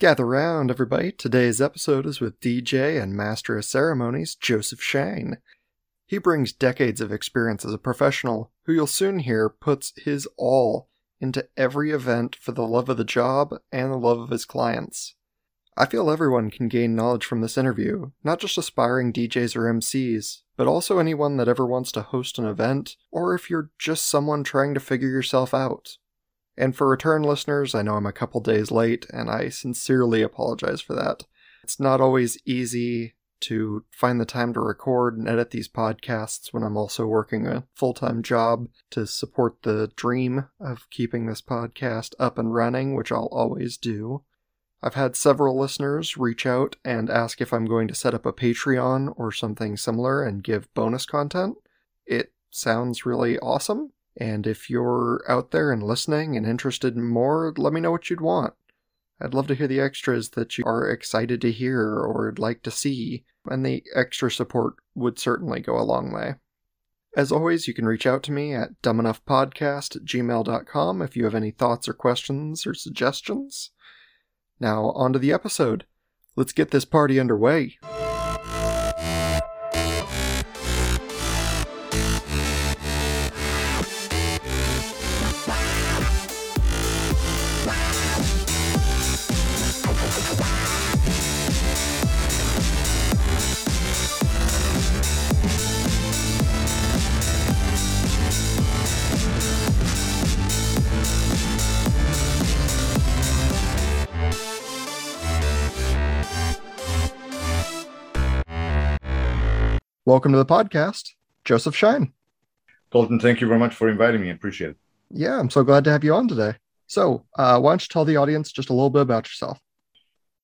Gather round, everybody. Today's episode is with DJ and Master of Ceremonies, Joseph Shane. He brings decades of experience as a professional, who you'll soon hear puts his all into every event for the love of the job and the love of his clients. I feel everyone can gain knowledge from this interview, not just aspiring DJs or MCs, but also anyone that ever wants to host an event, or if you're just someone trying to figure yourself out. And for return listeners, I know I'm a couple days late, and I sincerely apologize for that. It's not always easy to find the time to record and edit these podcasts when I'm also working a full time job to support the dream of keeping this podcast up and running, which I'll always do. I've had several listeners reach out and ask if I'm going to set up a Patreon or something similar and give bonus content. It sounds really awesome, and if you're out there and listening and interested in more, let me know what you'd want. I'd love to hear the extras that you are excited to hear or would like to see, and the extra support would certainly go a long way. As always, you can reach out to me at dumbenoughpodcast gmail.com if you have any thoughts or questions or suggestions. Now, on to the episode. Let's get this party underway. Welcome to the podcast, Joseph Shine. Colton, thank you very much for inviting me. I appreciate it. Yeah, I'm so glad to have you on today. So, uh, why don't you tell the audience just a little bit about yourself?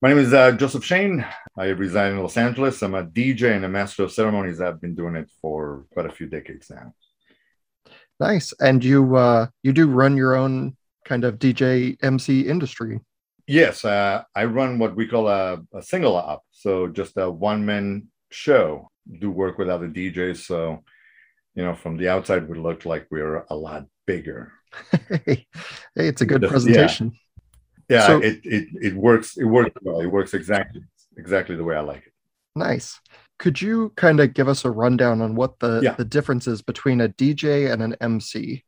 My name is uh, Joseph Shane. I reside in Los Angeles. I'm a DJ and a master of ceremonies. I've been doing it for quite a few decades now. Nice. And you uh, you do run your own kind of DJ MC industry. Yes, uh, I run what we call a, a single op, so just a one man show do work with other DJs. So, you know, from the outside, we look like we're a lot bigger. hey, it's a good presentation. Yeah, yeah so, it, it it works. It works well. It works exactly exactly the way I like it. Nice. Could you kind of give us a rundown on what the yeah. the difference is between a DJ and an MC?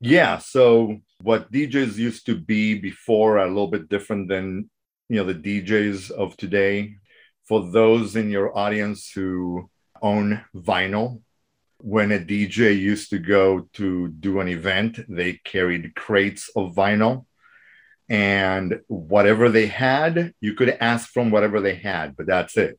Yeah. So what DJs used to be before are a little bit different than you know the DJs of today for those in your audience who own vinyl, when a DJ used to go to do an event, they carried crates of vinyl. And whatever they had, you could ask from whatever they had, but that's it.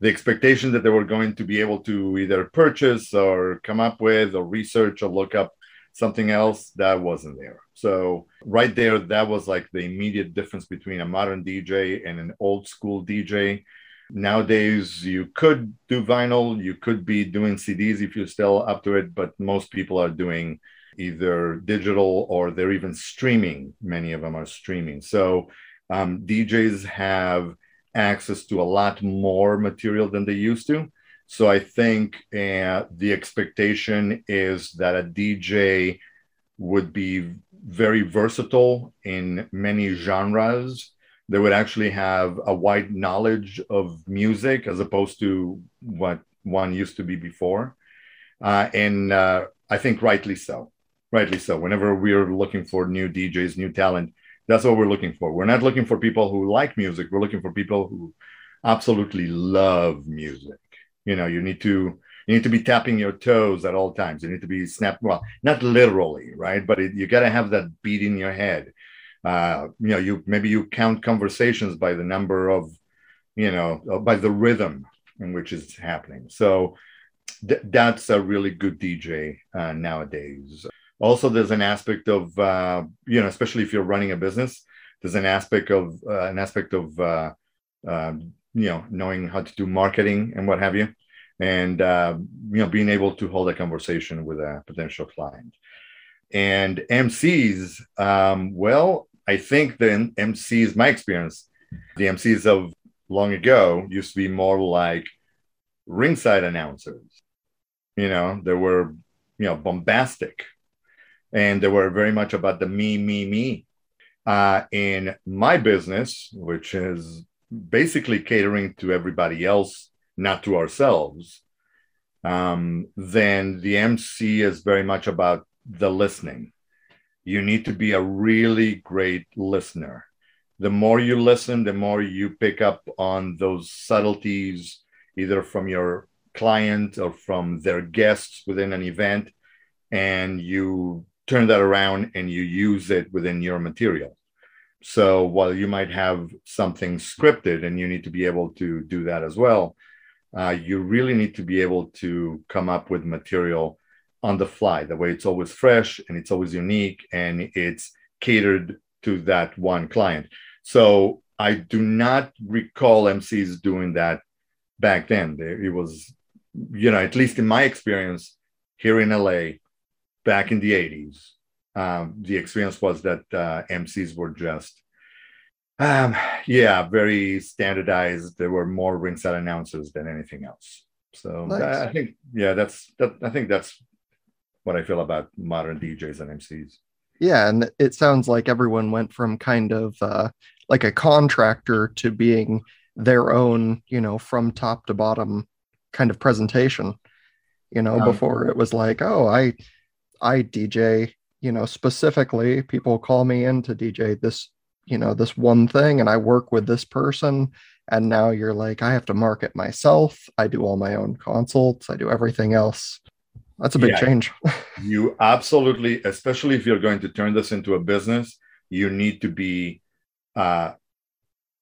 The expectation that they were going to be able to either purchase or come up with or research or look up something else, that wasn't there. So, right there, that was like the immediate difference between a modern DJ and an old school DJ Nowadays, you could do vinyl, you could be doing CDs if you're still up to it, but most people are doing either digital or they're even streaming. Many of them are streaming. So um, DJs have access to a lot more material than they used to. So I think uh, the expectation is that a DJ would be very versatile in many genres they would actually have a wide knowledge of music as opposed to what one used to be before. Uh, and uh, I think rightly so. Rightly so. Whenever we're looking for new DJs, new talent, that's what we're looking for. We're not looking for people who like music. We're looking for people who absolutely love music. You know, you need to you need to be tapping your toes at all times. You need to be snap. Well, not literally, right? But it, you got to have that beat in your head uh, you know you maybe you count conversations by the number of you know uh, by the rhythm in which it's happening. So th- that's a really good dj uh, nowadays. Also there's an aspect of uh, you know especially if you're running a business there's an aspect of uh, an aspect of uh, um, you know knowing how to do marketing and what have you and you know being able to hold a conversation with a potential client and MCs, um, well, I think the MCs, my experience, the MCs of long ago used to be more like ringside announcers. You know, they were, you know, bombastic and they were very much about the me, me, me. Uh, in my business, which is basically catering to everybody else, not to ourselves, um, then the MC is very much about the listening. You need to be a really great listener. The more you listen, the more you pick up on those subtleties, either from your client or from their guests within an event, and you turn that around and you use it within your material. So while you might have something scripted and you need to be able to do that as well, uh, you really need to be able to come up with material on the fly. The way it's always fresh and it's always unique and it's catered to that one client. So I do not recall MCs doing that back then. It was, you know, at least in my experience here in LA back in the 80s, um, the experience was that uh, MCs were just, um, yeah, very standardized. There were more ringside announcers than anything else. So nice. I think, yeah, that's that. I think that's what I feel about modern DJs and MCs. Yeah, and it sounds like everyone went from kind of uh, like a contractor to being their own, you know, from top to bottom kind of presentation. You know, um, before it was like, oh, I I DJ, you know, specifically people call me in to DJ this, you know, this one thing and I work with this person. And now you're like, I have to market myself. I do all my own consults. I do everything else. That's a big yeah, change. you absolutely, especially if you're going to turn this into a business, you need to be uh,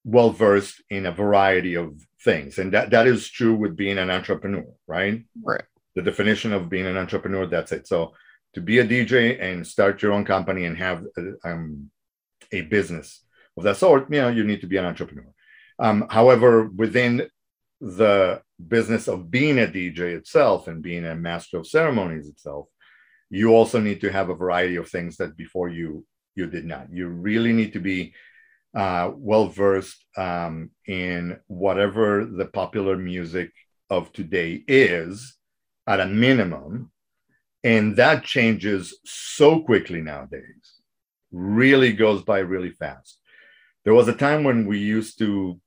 well versed in a variety of things. And that, that is true with being an entrepreneur, right? Right. The definition of being an entrepreneur, that's it. So to be a DJ and start your own company and have a, um, a business of that sort, you know, you need to be an entrepreneur. Um, however, within the business of being a DJ itself and being a master of ceremonies itself, you also need to have a variety of things that before you you did not. You really need to be uh, well versed um, in whatever the popular music of today is, at a minimum, and that changes so quickly nowadays, really goes by really fast. There was a time when we used to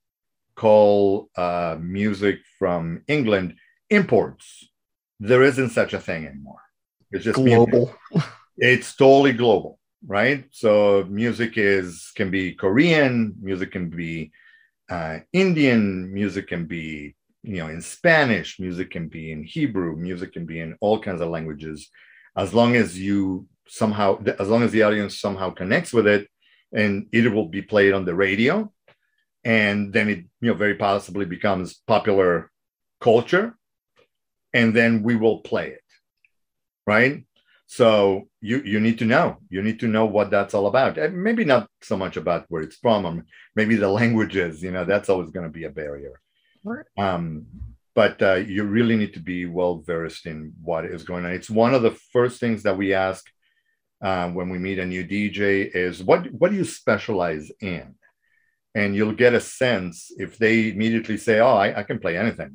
call uh, music from England imports. There isn't such a thing anymore. It's just global. Music. It's totally global, right? So music is can be Korean, music can be uh, Indian, music can be you know in spanish music can be in hebrew music can be in all kinds of languages as long as you somehow as long as the audience somehow connects with it and it will be played on the radio and then it you know very possibly becomes popular culture and then we will play it right? So you you need to know. You need to know what that's all about. And maybe not so much about where it's from or maybe the languages you know that's always going to be a barrier. Um, but uh, you really need to be well versed in what is going on. It's one of the first things that we ask uh, when we meet a new DJ is what what do you specialize in? And you'll get a sense if they immediately say, "Oh, I, I can play anything."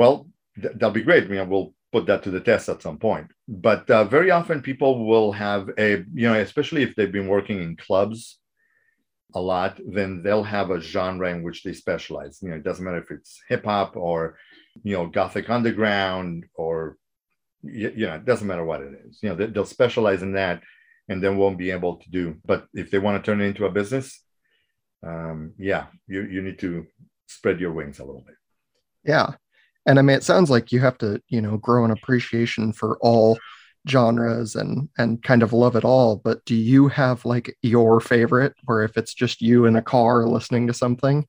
Well, th- that'll be great. We'll put that to the test at some point. But uh, very often, people will have a you know, especially if they've been working in clubs a lot, then they'll have a genre in which they specialize. You know, it doesn't matter if it's hip hop or, you know, gothic underground or, you know, it doesn't matter what it is. You know, they'll specialize in that and then won't be able to do. But if they want to turn it into a business, um, yeah, you, you need to spread your wings a little bit. Yeah. And I mean, it sounds like you have to, you know, grow an appreciation for all genres and and kind of love it all but do you have like your favorite where if it's just you in a car listening to something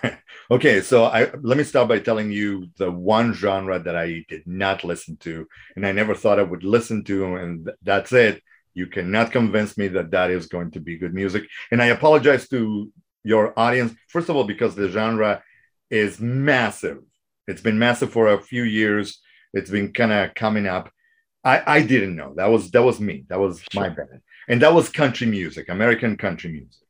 okay so i let me start by telling you the one genre that i did not listen to and i never thought i would listen to and that's it you cannot convince me that that is going to be good music and i apologize to your audience first of all because the genre is massive it's been massive for a few years it's been kind of coming up I, I didn't know. That was that was me. That was my bad. And that was country music, American country music.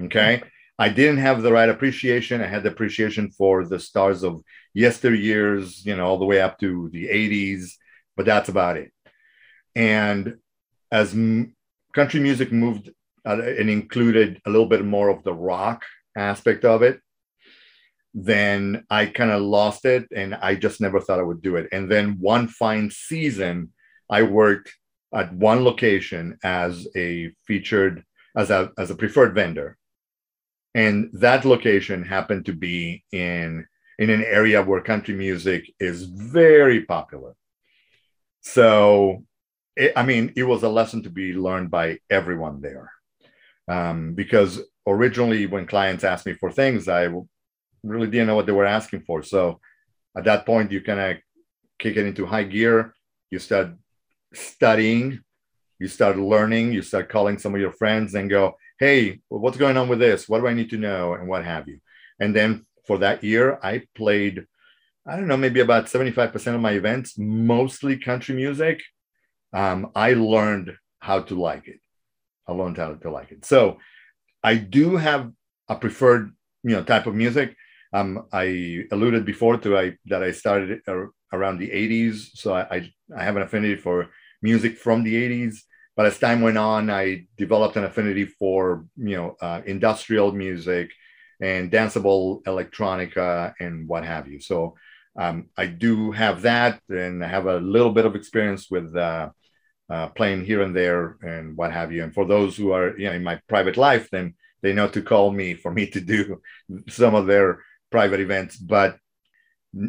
Okay. I didn't have the right appreciation. I had the appreciation for the stars of yesteryears, you know, all the way up to the 80s, but that's about it. And as m- country music moved Uh, and included a little bit more of the rock aspect of it, then I kind of lost it and I just never thought I would do it. And then one fine season, I worked at one location as a featured, as a, as a preferred vendor. And that location happened to be in, in an area where country music is very popular. So, it, I mean, it was a lesson to be learned by everyone there. Um, because originally, when clients asked me for things, I really didn't know what they were asking for. So at that point, you kind of kick it into high gear. You start studying, you start learning, you start calling some of your friends and go, hey, what's going on with this? What do I need to know? And what have you. And then for that year, I played, I don't know, maybe about 75% of my events, mostly country music. Um, I learned how to like it. I learned how to like it. So I do have a preferred, you know, type of music. Um, I alluded before to I that I started around the 80s, so I, I, I have an affinity for music from the 80s. But as time went on, I developed an affinity for you know uh, industrial music and danceable electronica and what have you. So um, I do have that, and I have a little bit of experience with uh, uh, playing here and there and what have you. And for those who are you know in my private life, then they know to call me for me to do some of their private events, but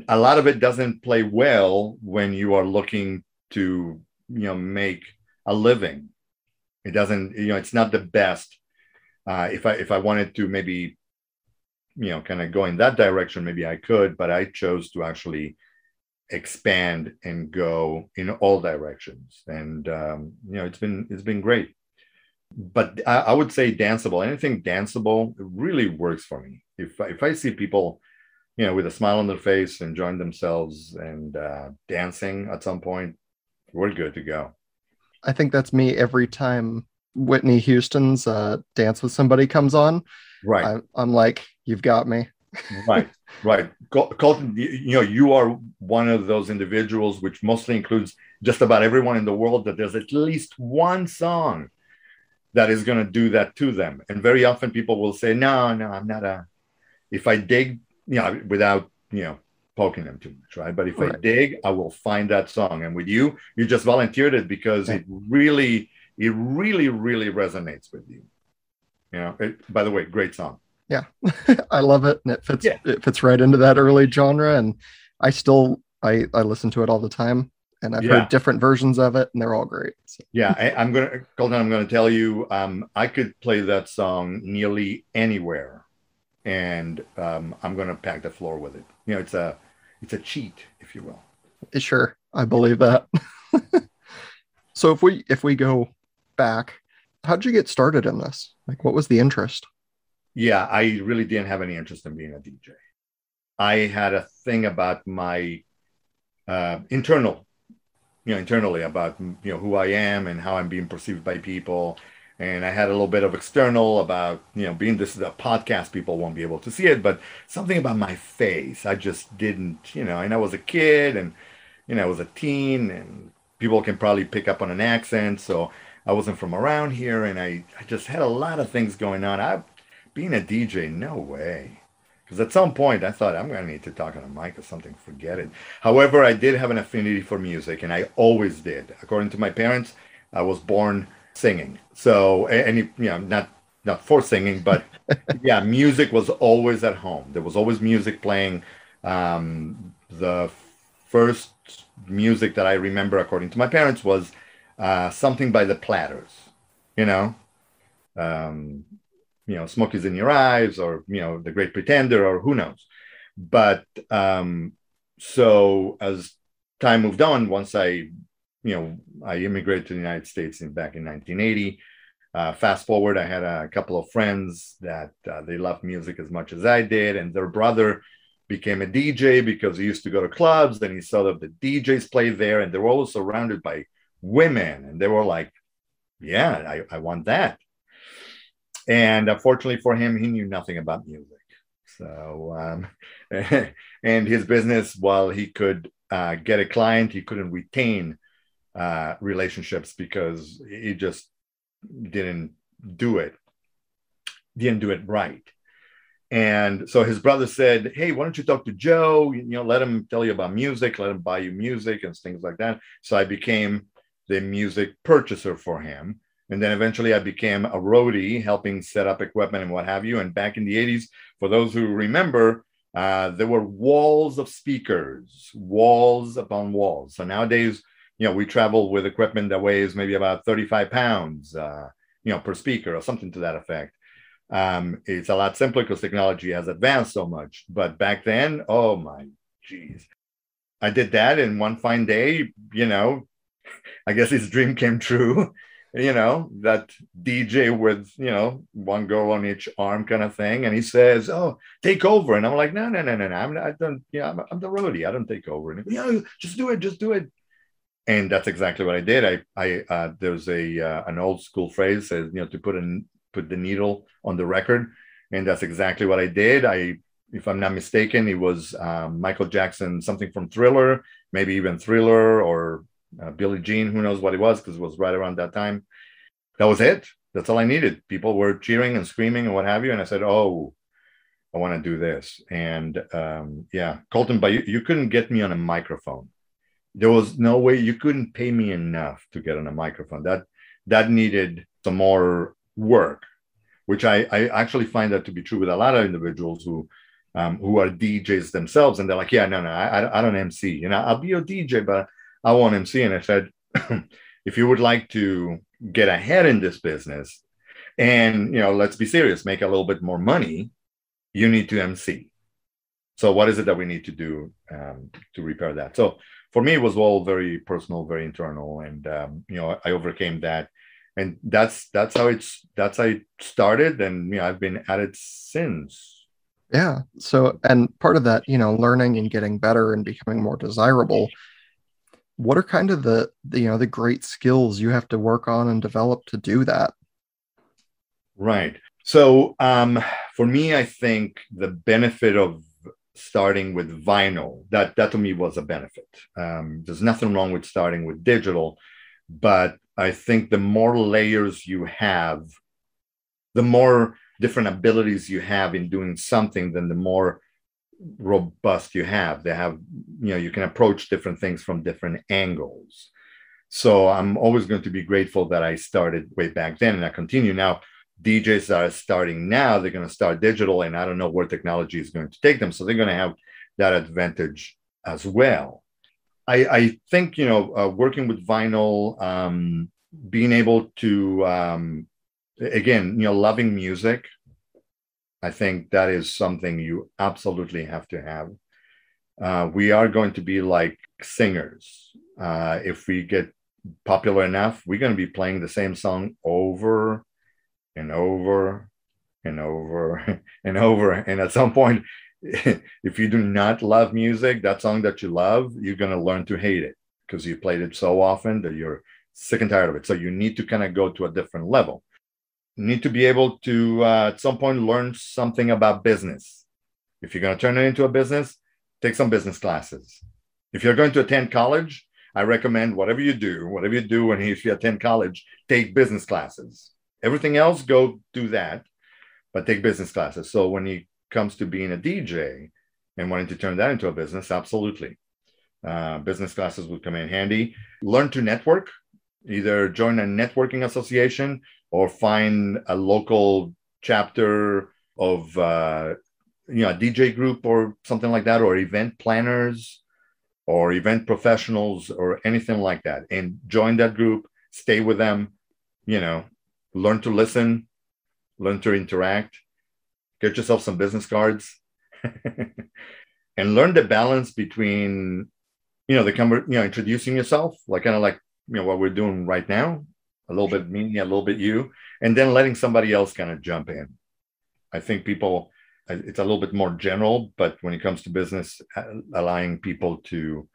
a lot of it doesn't play well when you are looking to you know make a living. It doesn't you know it's not the best. Uh, if I if I wanted to maybe you know kind of go in that direction, maybe I could, but I chose to actually expand and go in all directions, and um, you know it's been it's been great. But I, I would say danceable, anything danceable really works for me if if I see people, you know, with a smile on their face, enjoying themselves and uh, dancing at some point, we're good to go. I think that's me every time Whitney Houston's uh, "Dance with Somebody" comes on. Right. I'm, I'm like, you've got me. right. Right. Colton, you know, you are one of those individuals, which mostly includes just about everyone in the world, that there's at least one song that is going to do that to them. And very often people will say, no, no, I'm not a, if I dig, you know, without, you know, poking them too much, right? But if right. I dig, I will find that song. And with you, you just volunteered it because it really, it really, really resonates with you. You know, it, by the way, great song. Yeah, I love it, and it fits. Yeah. It fits right into that early genre, and I still I I listen to it all the time, and I've yeah. heard different versions of it, and they're all great. So. Yeah, I, am gonna Colton. I'm gonna tell you, um, I could play that song nearly anywhere and um, I'm going to pack the floor with it. You know, it's a it's a cheat, if you will. Sure, I believe that. so if we if we go back, how did you get started in this? Like, what was the interest? Yeah, I really didn't have any interest in being a DJ. I had a thing about my uh, internal, you know, internally about you know who I am and how I'm being perceived by people. And I had a little bit of external about you know being this is a podcast people won't be able to see it but something about my face. I just didn't you know and I was a kid and you know I was a teen and people can probably pick up on an accent so I wasn't from around here and I, I just had a lot of things going on. I being a DJ no way because at some point I thought I'm going to need to talk on a mic or something forget it however I did have an affinity for music and I always did according to my parents I was born singing. So, and you know, not not for singing, but yeah, music was always at home. There was always music playing. Um, the first music that I remember, according to my parents, was uh, something by the Platters. You know, um, you know, "Smoke in Your Eyes" or you know, "The Great Pretender" or who knows. But um, so as time moved on, once I you know, I immigrated to the United States in, back in 1980. Uh, fast forward, I had a couple of friends that uh, they loved music as much as I did, and their brother became a DJ because he used to go to clubs. Then he saw that the DJs played there, and they were all surrounded by women, and they were like, "Yeah, I, I want that." And unfortunately for him, he knew nothing about music. So, um, and his business, while he could uh, get a client, he couldn't retain uh, relationships because he just didn't do it, didn't do it right. And so his brother said, Hey, why don't you talk to Joe? You know, let him tell you about music, let him buy you music and things like that. So I became the music purchaser for him. And then eventually I became a roadie, helping set up equipment and what have you. And back in the 80s, for those who remember, uh, there were walls of speakers, walls upon walls. So nowadays, you know, we travel with equipment that weighs maybe about 35 pounds, uh, you know, per speaker or something to that effect. Um, it's a lot simpler because technology has advanced so much. But back then, oh my geez. I did that in one fine day, you know, I guess his dream came true. You know, that DJ with, you know, one girl on each arm kind of thing. And he says, Oh, take over. And I'm like, No, no, no, no, no. I'm, I don't, you know, I'm, I'm the roadie. I don't take over. And you know, just do it, just do it. And that's exactly what I did. I, I, uh, there's a, uh, an old school phrase says, you know, to put an, put the needle on the record. And that's exactly what I did. I, if I'm not mistaken, it was um, Michael Jackson, something from Thriller, maybe even Thriller or uh, Jean, who knows what it was, because it was right around that time. That was it. That's all I needed. People were cheering and screaming and what have you. And I said, oh, I want to do this. And um, yeah, Colton, but you, you couldn't get me on a microphone. There was no way you couldn't pay me enough to get on a microphone. That that needed some more work, which I, I actually find that to be true with a lot of individuals who um, who are DJs themselves, and they're like, yeah, no, no, I, I don't MC. You know, I'll be a DJ, but I want MC. And I said, if you would like to get ahead in this business, and you know, let's be serious, make a little bit more money, you need to MC. So what is it that we need to do um, to repair that? So for me, it was all very personal, very internal, and um, you know, I overcame that, and that's that's how it's that's how it started, and you know, I've been at it since. Yeah. So, and part of that, you know, learning and getting better and becoming more desirable. What are kind of the, the you know the great skills you have to work on and develop to do that? Right. So um, for me, I think the benefit of starting with vinyl that that to me was a benefit. Um, there's nothing wrong with starting with digital, but I think the more layers you have, the more different abilities you have in doing something, then the more robust you have. They have, you know, you can approach different things from different angles. So I'm always going to be grateful that I started way back then and I continue now DJs are starting now, they're going to start digital, and I don't know where technology is going to take them. So they're going to have that advantage as well. I, I think, you know, uh, working with vinyl, um, being able to, um, again, you know, loving music, I think that is something you absolutely have to have. Uh, we are going to be like singers. Uh, if we get popular enough, we're going to be playing the same song over and over and over and over. And at some point, if you do not love music, that song that you love, you're going to learn to hate it because you played it so often that you're sick and tired of it. So you need to kind of go to a different level. Need to be able to, uh, at some point, learn something about business. If you're going to turn it into a business, take some business classes. If you're going to attend college, I recommend whatever you do, whatever you do, and if you attend college, take business classes Everything else, go do that, but take business classes. So when it comes to being a DJ and wanting to turn that into a business, absolutely. Uh, business classes would come in handy. Learn to network, either join a networking association or find a local chapter of uh, you know a DJ group or something like that, or event planners or event professionals or anything like that, and join that group. Stay with them. You know, learn to listen, learn to interact, get yourself some business cards, and learn the balance between, you know, the you know, introducing yourself, like kind of like you know what we're doing right now, a little bit me, a little bit you, and then letting somebody else kind of jump in. I think people, it's a little bit more general, but when it comes to business, allowing people to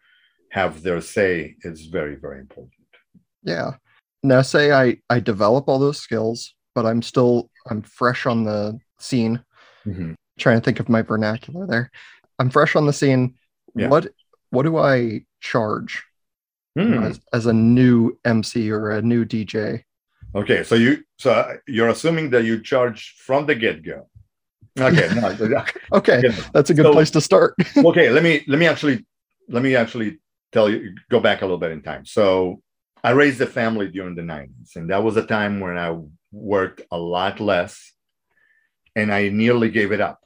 have their say is very, very important. Yeah now say i i develop all those skills but i'm still i'm fresh on the scene mm-hmm. trying to think of my vernacular there i'm fresh on the scene yeah. what what do i charge mm. as, as, a new mc or a new dj Okay, so you so you're assuming that you charge from the get go. Okay, no, okay, that's a good so, place to start. okay, let me let me actually let me actually tell you go back a little bit in time. So I raised a family during the 90s, and that was a time when I worked a lot less, and I nearly gave it up.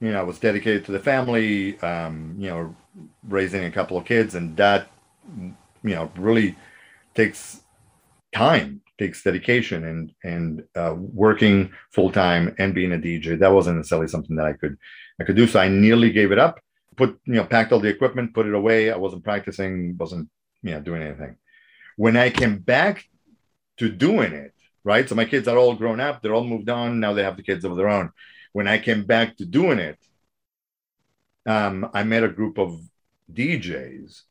You know, I was dedicated to the family. Um, you know, raising a couple of kids, and that you know really takes time takes dedication and and uh, working full time and being a DJ. That wasn't necessarily something that I could I could do. So I nearly gave it up. Put you know packed all the equipment, put it away. I wasn't practicing, wasn't you know doing anything. When I came back to doing it, right? So my kids are all grown up. They're all moved on. Now they have the kids of their own. When I came back to doing it, um, I met a group of DJs,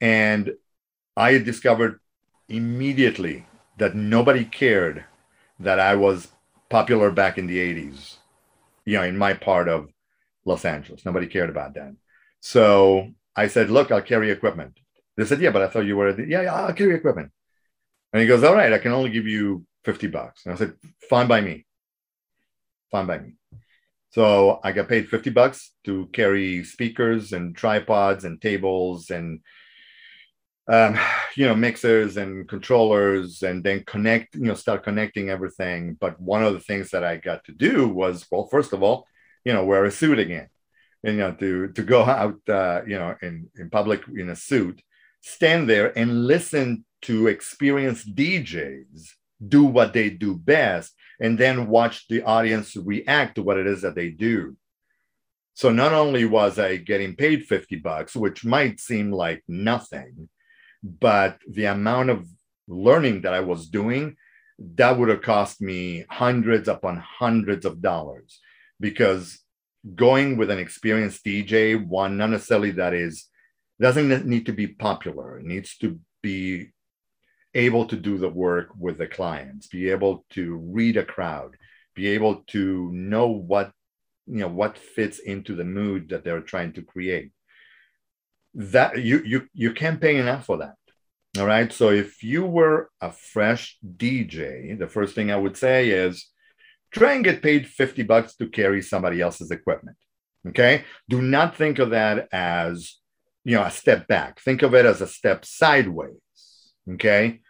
and I discovered immediately that nobody cared that I was popular back in the 80s, you know, in my part of Los Angeles. Nobody cared about that. So I said, look, I'll carry equipment. They said, yeah, but I thought you were, yeah, yeah, I'll carry equipment. And he goes, all right, I can only give you 50 bucks. And I said, fine by me. Fine by me. So I got paid 50 bucks to carry speakers and tripods and tables and um, you know mixers and controllers and then connect you know start connecting everything. But one of the things that i got to do was well first of all you know wear a suit again. And you know to to go out uh, you know in in public in a suit stand there and listen to experienced djs do what they do best and then watch the audience react to what it is that they do. So not only was i getting paid 50 bucks which might seem like nothing but the amount of learning that I was doing, that would have cost me hundreds upon hundreds of dollars because going with an experienced DJ, one, not necessarily that is, doesn't need to be popular. It needs to be able to do the work with the clients, be able to read a crowd, be able to know what, you know, what fits into the mood that they're trying to create that you you you can't pay enough for that all right? So if you were a fresh dj the first thing i would say is try and get paid 50 bucks to carry somebody else's equipment okay? Do not think of that as you know a step back. Think of it as a step sideways okay?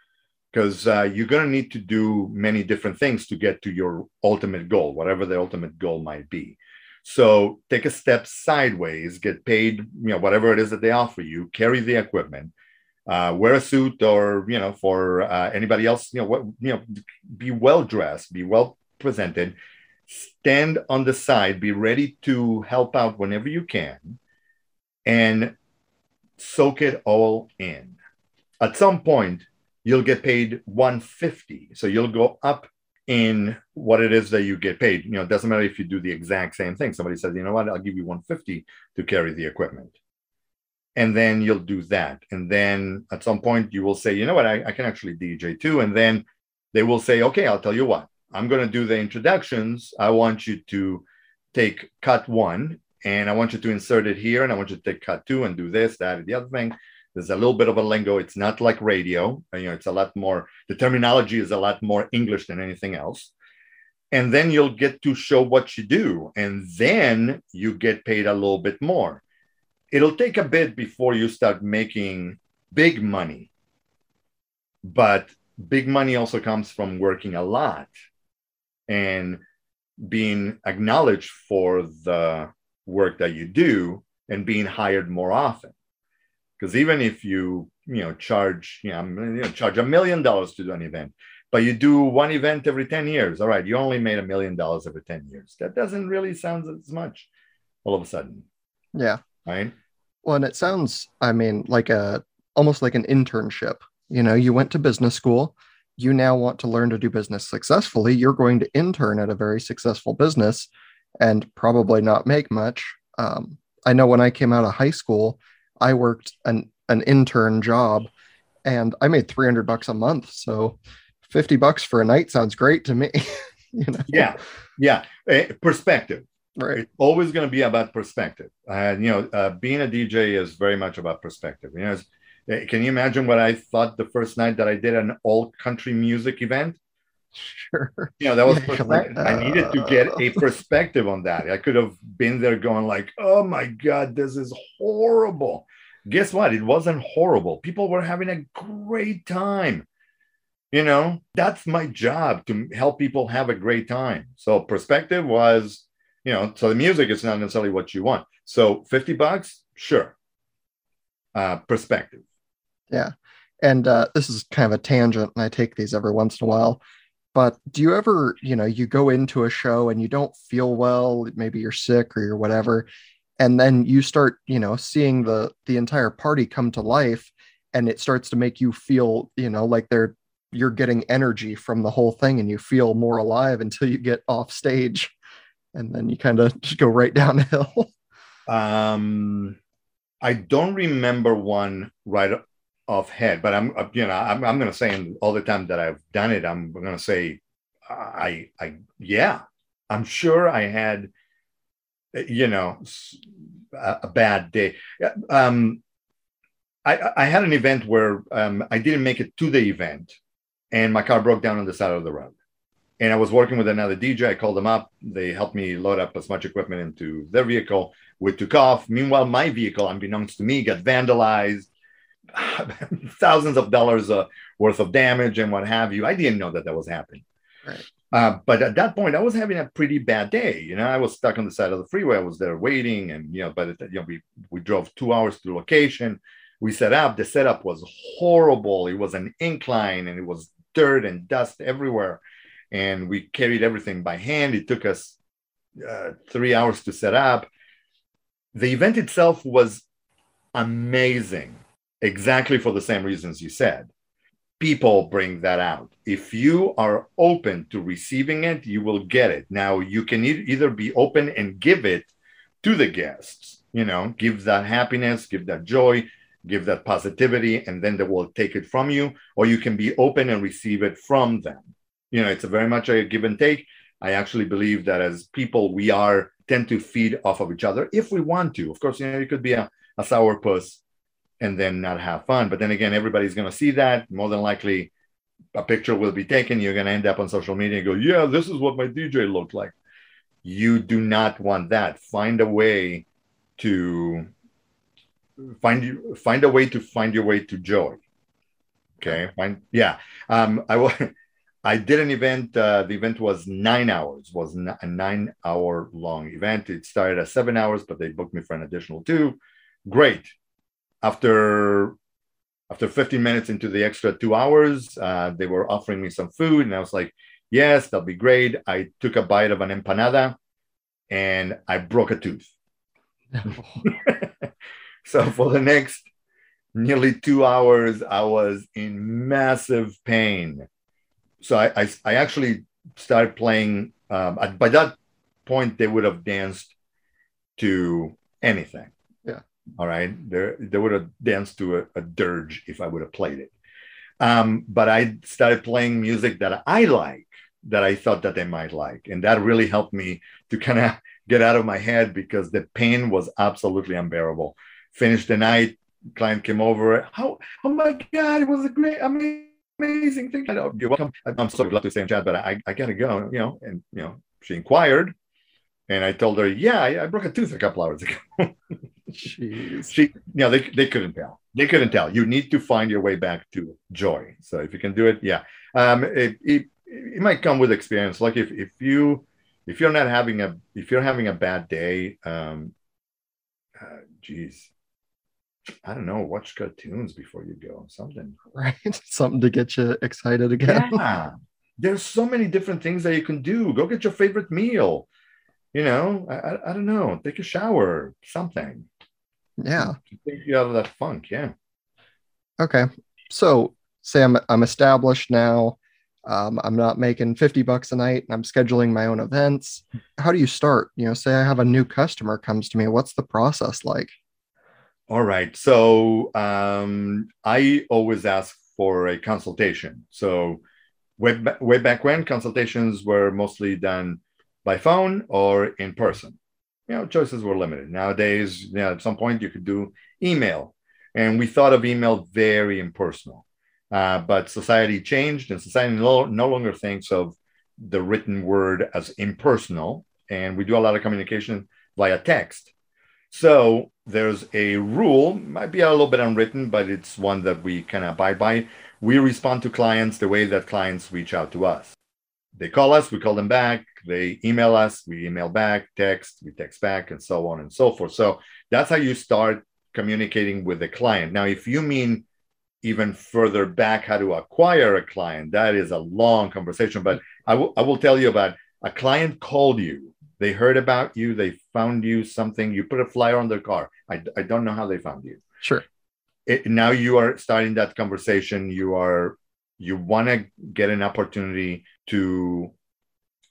Because uh, you're going to need to do many different things to get to your ultimate goal whatever the ultimate goal might be so take a step sideways, get paid, you know, whatever it is that they offer you, carry the equipment, uh, wear a suit, or you know, for uh, anybody else, you know, what you know, be well dressed, be well presented, stand on the side, be ready to help out whenever you can, and soak it all in. At some point, you'll get paid 150, so you'll go up in what it is that you get paid. You know, it doesn't matter if you do the exact same thing. Somebody says, you know what, I'll give you 150 to carry the equipment. And then you'll do that. And then at some point you will say, you know what, I, I can actually DJ too. And then they will say, okay, I'll tell you what, I'm going to do the introductions. I want you to take cut one and I want you to insert it here. And I want you to take cut two and do this, that, and the other thing. There's a little bit of a lingo. It's not like radio. Uh, you know, it's a lot more, the terminology is a lot more English than anything else. And then you'll get to show what you do. And then you get paid a little bit more. It'll take a bit before you start making big money. But big money also comes from working a lot and being acknowledged for the work that you do and being hired more often because even if you you know charge you know, you know charge a million dollars to do an event but you do one event every 10 years all right you only made a million dollars every 10 years. That doesn't really sound as much all of a sudden. Yeah. Right? Well and it sounds i mean like a almost like an internship. You know you went to business school. You now want to learn to do business successfully. You're going to intern at a very successful business and probably not make much. Um, i know when i came out of high school I worked an an intern job and I made 300 bucks a month. So 50 bucks for a night sounds great to me. you know? Yeah. Yeah. Uh, perspective. Right. It's always going to be about perspective. And, you know, uh, being a DJ is very much about perspective. You know, Eh, can you imagine what I thought the first night that I did an all country music event? Sure. You know, that was Yeah, like, like, I needed to get a uh. perspective on that. I could have been there going like, "Oh my god, this is horrible." Guess what? It wasn't horrible. People were having a great time. You know, that's my job to help people have a great time. So perspective was, you know, so the music is not necessarily what you want. So 50 bucks, sure. Uh, perspective. Yeah. And uh, this is kind of a tangent, and I take these every once in a while. But do you ever, you know, you go into a show and you don't feel well, maybe you're sick or you're whatever, and then you start, you know, seeing the the entire party come to life, and it starts to make you feel, you know, like they're you're getting energy from the whole thing, and you feel more alive until you get off stage, and then you kind of just go right downhill. Um, I don't remember one right off head, but I'm, uh, you know, I'm, I'm going to say all the time that I've done it, I'm going to say, I, I, yeah, I'm sure I had, uh, you know, a bad day. Um, I, I had an event where um, I didn't make it to the event, and my car broke down on the side of the road. And I was working with another DJ. I called them up. They helped me load up as much equipment into their vehicle. We took off. Meanwhile, my vehicle, unbeknownst to me, got vandalized. Thousands of dollars uh, worth of damage and what have you. I didn't know that that was happening. Right. Uh, but at that point, I was having a pretty bad day. You know, I was stuck on the side of the freeway. I was there waiting, and you know, but you know, we we drove two hours to the location. We set up. The setup was horrible. It was an incline, and it was dirt and dust everywhere. And we carried everything by hand. It took us uh, three hours to set up. The event itself was amazing, exactly for the same reasons you said. People bring that out. If you are open to receiving it, you will get it. Now, you can e- either be open and give it to the guests, you know, give that happiness, give that joy, give that positivity, and then they will take it from you, or you can be open and receive it from them. You know, it's a very much a give and take. I actually believe that as people, we are tend to feed off of each other if we want to. Of course, you know, you could be a, a sourpuss and then not have fun. But then again, everybody's going to see that. More than likely, a picture will be taken. You're going to end up on social media and go, yeah, this is what my DJ looked like. You do not want that. Find a way to find you find a way to find your way to joy. Okay. Find yeah. Um, I will I did an event. Uh, the event was nine hours. Was a nine hour long event. It started at seven hours, but they booked me for an additional two. Great. After after 15 minutes into the extra two hours, uh, they were offering me some food, and I was like, "Yes, that'll be great." I took a bite of an empanada, and I broke a tooth. so for the next nearly two hours, I was in massive pain. So I, I, I actually started playing. Um, at- by that point, they would have danced to anything. All right. There, they would have danced to a, a dirge if I would have played it. Um, but I started playing music that I like, that I thought that they might like. And that really helped me to kind of get out of my head because the pain was absolutely unbearable. Finished the night, client came over. How? Oh my God! It was a great, amazing thing. You're welcome. I'm so glad to stay in chat, but I, I gotta go. You know, and you know, she inquired, and I told her, yeah, I broke a tooth a couple hours ago. Jeez. she, you know, they they couldn't tell. They couldn't tell. You need to find your way back to joy. So if you can do it, yeah. Um, it, it, it might come with experience. Like if if you if you're not having a if you're having a bad day, um, uh, geez, I don't know. Watch cartoons before you go. Something. Right. Something to get you excited again. Yeah. There's so many different things that you can do. Go get your favorite meal. You know, I, I, I don't know. Take a shower. Something. Yeah. Take you out of that funk. Yeah. Okay. So say I'm I'm established now. Um, I'm not making 50 bucks a night and I'm scheduling my own events. How do you start? You know, say I have a new customer comes to me. What's the process like? All right. So um, I always ask for a consultation. So way, way back when, consultations were mostly done by phone or in person. You know, choices were limited. Nowadays, you know, at some point you could do email. And we thought of email very impersonal. Uh, but society changed, and society no, no longer thinks of the written word as impersonal. And we do a lot of communication via text. So there's a rule, might be a little bit unwritten, but it's one that we kind of abide by. We respond to clients the way that clients reach out to us. They call us, we call them back. They email us, we email back, text, we text back, and so on and so forth. So that's how you start communicating with the client. Now, if you mean even further back how to acquire a client, that is a long conversation. But I, w- I will tell you about a client called you. They heard about you. They found you something. You put a flyer on their car. I, I don't know how they found you. Sure. It, now you are starting that conversation. You are you want to get an opportunity to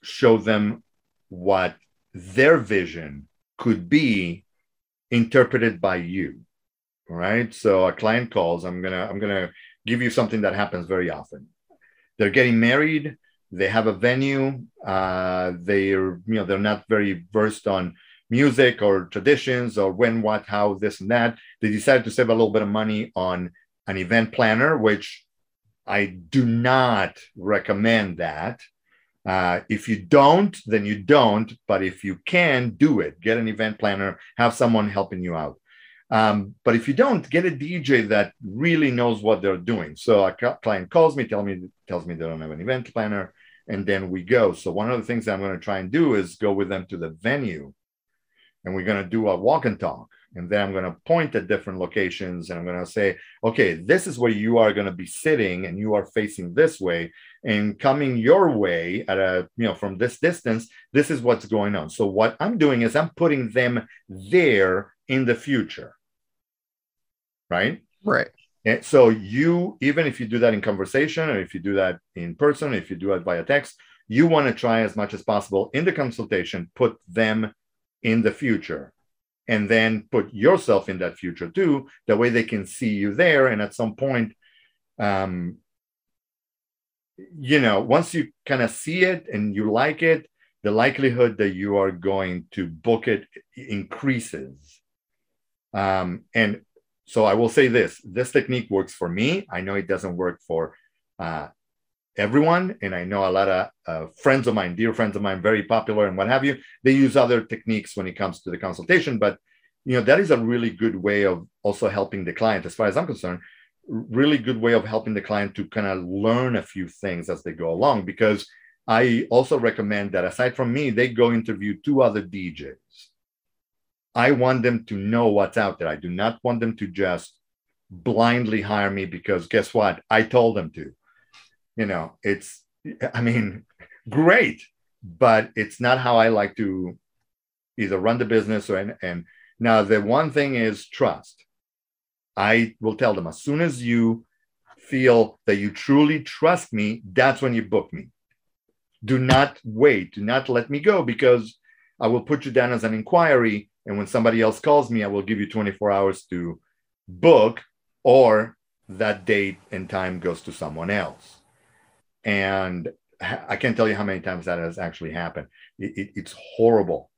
show them what their vision could be interpreted by you. Right? So a client calls i'm gonna i'm gonna give you something that happens very often. They're getting married they have a venue uh, they're you know they're not very versed on music or traditions or when what how this and that. They decided to save a little bit of money on an event planner which i do not recommend that uh, if you don't then you don't but if you can do it get an event planner have someone helping you out um, but if you don't, get a DJ that really knows what they're doing. So a client calls me, tell me tells me they don't have an event planner, and then we go. So one of the things I'm going to try and do is go with them to the venue, and we're going to do a walk and talk. And then I'm going to point at different locations, and I'm going to say, okay, this is where you are going to be sitting, and you are facing this way, and coming your way at a you know from this distance. This is what's going on. So what I'm doing is I'm putting them there in the future right? Right. And so you, even if you do that in conversation, or if you do that in person, if you do it via text, you want to try as much as possible in the consultation, put them in the future, and then put yourself in that future too. That way they can see you there, and at some point, um, you know, once you kind of see it and you like it, the likelihood that you are going to book it increases. Um, and so I will say this this technique works for me. I know it doesn't work for uh, everyone. And I know a lot of uh, friends of mine, dear friends of mine, very popular and what have you, they use other techniques when it comes to the consultation. But you know, that is a really good way of also helping the client, as far as I'm concerned, really good way of helping the client to kind of learn a few things as they go along. Because I also recommend that aside from me, they go interview two other DJs I want them to know what's out there. I do not want them to just blindly hire me because guess what? I told them to. You know, it's, I mean, great, but it's not how I like to either run the business or, and, and now the one thing is trust. I will tell them as soon as you feel that you truly trust me, that's when you book me. Do not wait. Do not let me go because I will put you down as an inquiry and when somebody else calls me, I will give you 24 hours to book, or that date and time goes to someone else. And I can't tell you how many times that has actually happened. It, it, it's horrible.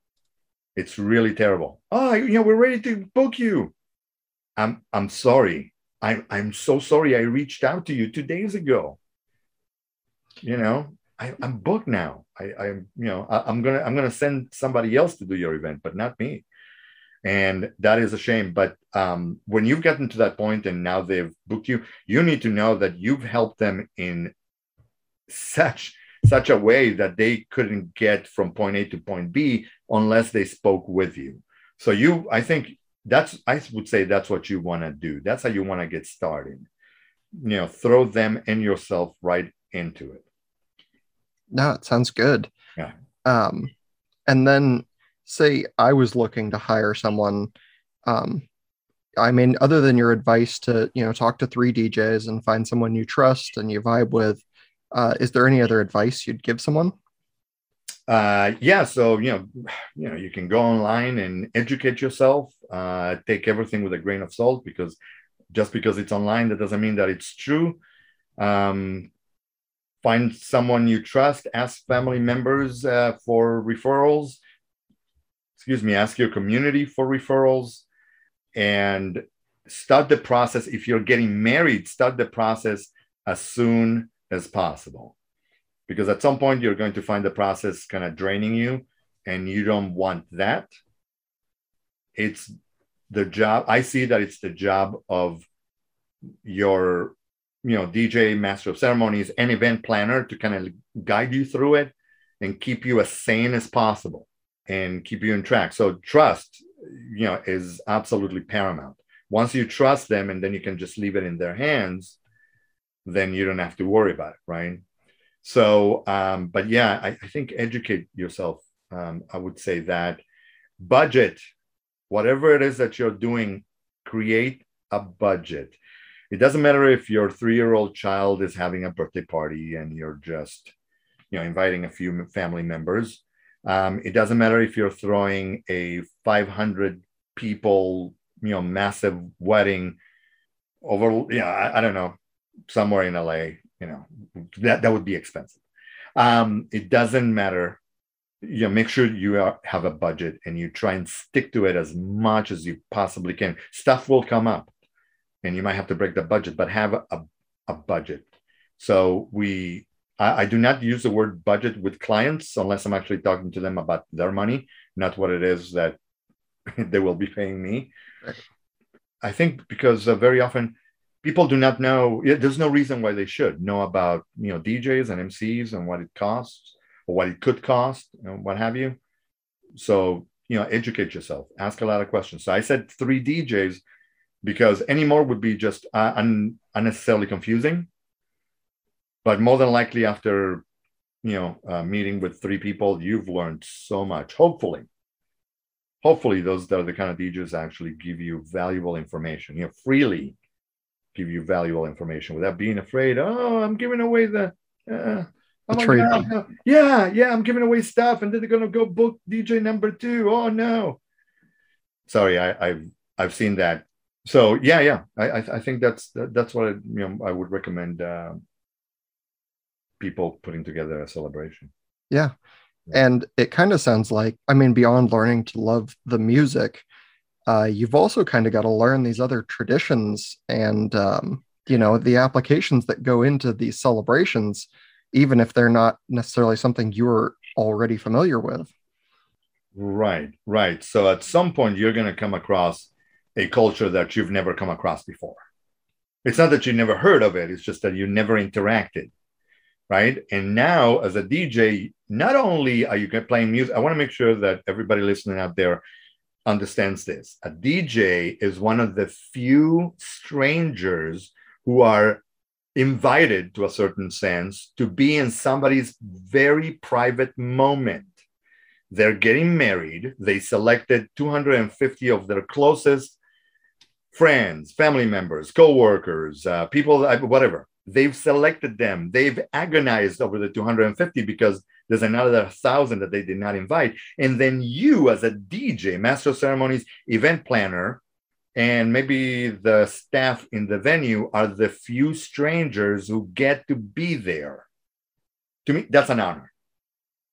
It's really terrible. Oh, you know, we're ready to book you. I'm I'm sorry. I'm I'm so sorry. I reached out to you two days ago. You know, I, am booked now. I, I'm, you know, I, am gonna I'm gonna send somebody else to do your event, but not me and that is a shame but um, when you've gotten to that point and now they've booked you you need to know that you've helped them in such such a way that they couldn't get from point a to point b unless they spoke with you. So you i think that's i would say that's what you want to do. That's how you want to get started. You know throw them and yourself right into it. No it sounds good. Yeah. Um and then say I was looking to hire someone, um, I mean, other than your advice to you know talk to three DJs and find someone you trust and you vibe with, uh, is there any other advice you'd give someone? Uh, yeah, so you know, you know, you can go online and educate yourself. Uh, take everything with a grain of salt because just because it's online, that doesn't mean that it's true. Um, find someone you trust. Ask family members uh, for referrals excuse me, ask your community for referrals and start the process. If you're getting married, start the process as soon as possible. Because at some point, you're going to find the process kind of draining you, and you don't want that. It's the job. I see that it's the job of your you know dj master of ceremonies and event planner to kind of guide you through it and keep you as sane as possible and keep you in track so trust you know is absolutely paramount once you trust them and then you can just leave it in their hands then you don't have to worry about it right? So um, but yeah I, I, think educate yourself um, i would say that budget whatever it is that you're doing create a budget. It doesn't matter if your three year old child is having a birthday party and you're just you know inviting a few family members. Um, it doesn't matter if you're throwing a 500 people you know massive wedding over you know I, I don't know somewhere in la you know that that would be expensive um, it doesn't matter you know make sure you are, have a budget and you try and stick to it as much as you possibly can stuff will come up and you might have to break the budget, but have a, a budget. So we, I, I, do not use the word budget with clients unless I'm actually talking to them about their money, not what it is that they will be paying me. Right. I think because uh, very often people do not know. There's no reason why they should know about you know DJs and MCs and what it costs or what it could cost and what have you. So you know, educate yourself. Ask a lot of questions. So I said three DJs because any more would be just uh, un- unnecessarily confusing. But more than likely, after you know uh, meeting with three people, you've learned so much. Hopefully, hopefully those that are the kind of DJs actually give you valuable information. You know, freely give you valuable information without being afraid. Oh, I'm giving away the. Uh, oh my God. Yeah, yeah, I'm giving away stuff, and then they're gonna go book DJ number two. Oh no. Sorry, I, I've I've seen that so yeah yeah i i think that's that's what I, you know i would recommend uh, people putting together a celebration yeah, yeah. and it kind of sounds like i mean beyond learning to love the music uh, you've also kind of got to learn these other traditions and um, you know the applications that go into these celebrations even if they're not necessarily something you're already familiar with right right so at some point you're going to come across a culture that you've never come across before. It's not that you never heard of it, it's just that you never interacted. Right. And now, as a DJ, not only are you playing music, I want to make sure that everybody listening out there understands this. A DJ is one of the few strangers who are invited to a certain sense to be in somebody's very private moment. They're getting married. They selected 250 of their closest friends, family members, co-workers, uh, people, whatever. They've selected them. They've agonized over the 250 because there's another thousand that they did not invite. And then you, as a DJ, master of ceremonies, event planner, and maybe the staff in the venue are the few strangers who get to be there. To me, that's an honor.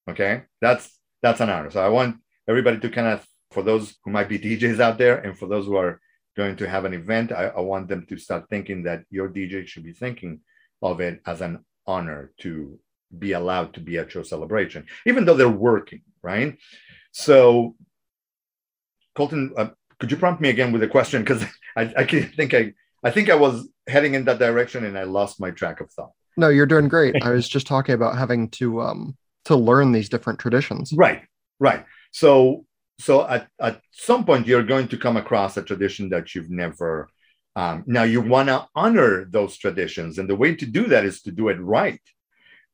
Okay, that's that's an honor. So I want everybody to kind of, for those who might be DJs out there, and for those who are going to have an event, I, I want them to start thinking that your DJ should be thinking of it as an honor to be allowed to be at your celebration, even though they're working, right? So, Colton, uh, could you prompt me again with a question? Because I, I think I, I think I was heading in that direction and I lost my track of thought. No, you're doing great. I was just talking about having to um to learn these different traditions. Right, right. So so at, at some point you're going to come across a tradition that you've never um, now you want to honor those traditions and the way to do that is to do it right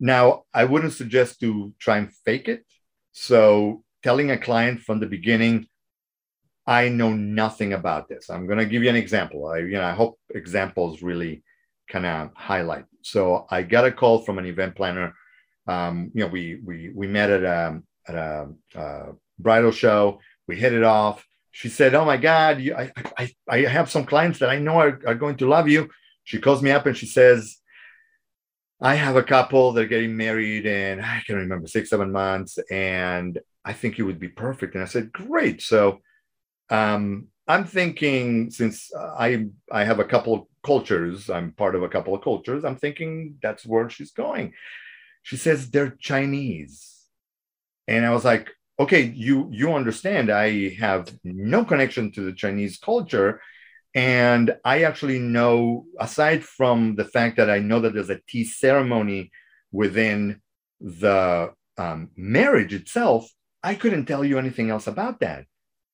now i wouldn't suggest to try and fake it so telling a client from the beginning i know nothing about this i'm going to give you an example i you know i hope examples really kind of highlight so i got a call from an event planner um, you know we we we met at a at a uh, bridal show. We hit it off. She said, "Oh my God, you, I, I, I have some clients that I know are, are going to love you." She calls me up and she says, "I have a couple that are getting married in I can remember six, seven months, and I think you would be perfect." And I said, "Great." So, um, I'm thinking since I I have a couple of cultures, I'm part of a couple of cultures. I'm thinking that's where she's going. She says they're Chinese, and I was like, okay, you you understand? I have no connection to the Chinese culture, and I actually know, aside from the fact that I know that there's a tea ceremony within the um, marriage itself, I couldn't tell you anything else about that.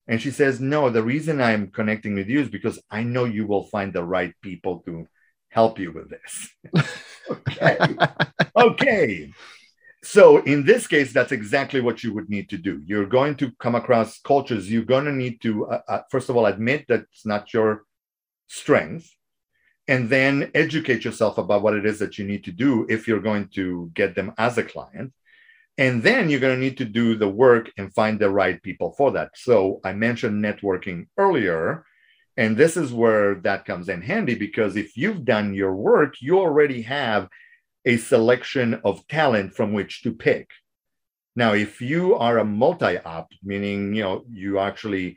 And she says, No, the reason I'm connecting with you is because I know you will find the right people to help you with this. okay. okay. So, in this case, that's exactly what you would need to do. You're going to come across cultures. You're going to need to, uh, uh, first of all, admit that it's not your strength, and then educate yourself about what it is that you need to do if you're going to get them as a client. And then you're going to need to do the work and find the right people for that. So I mentioned networking earlier. And this is where that comes in handy because if you've done your work, you already have a selection of talent from which to pick. Now, if you are a multi-op, meaning you know you actually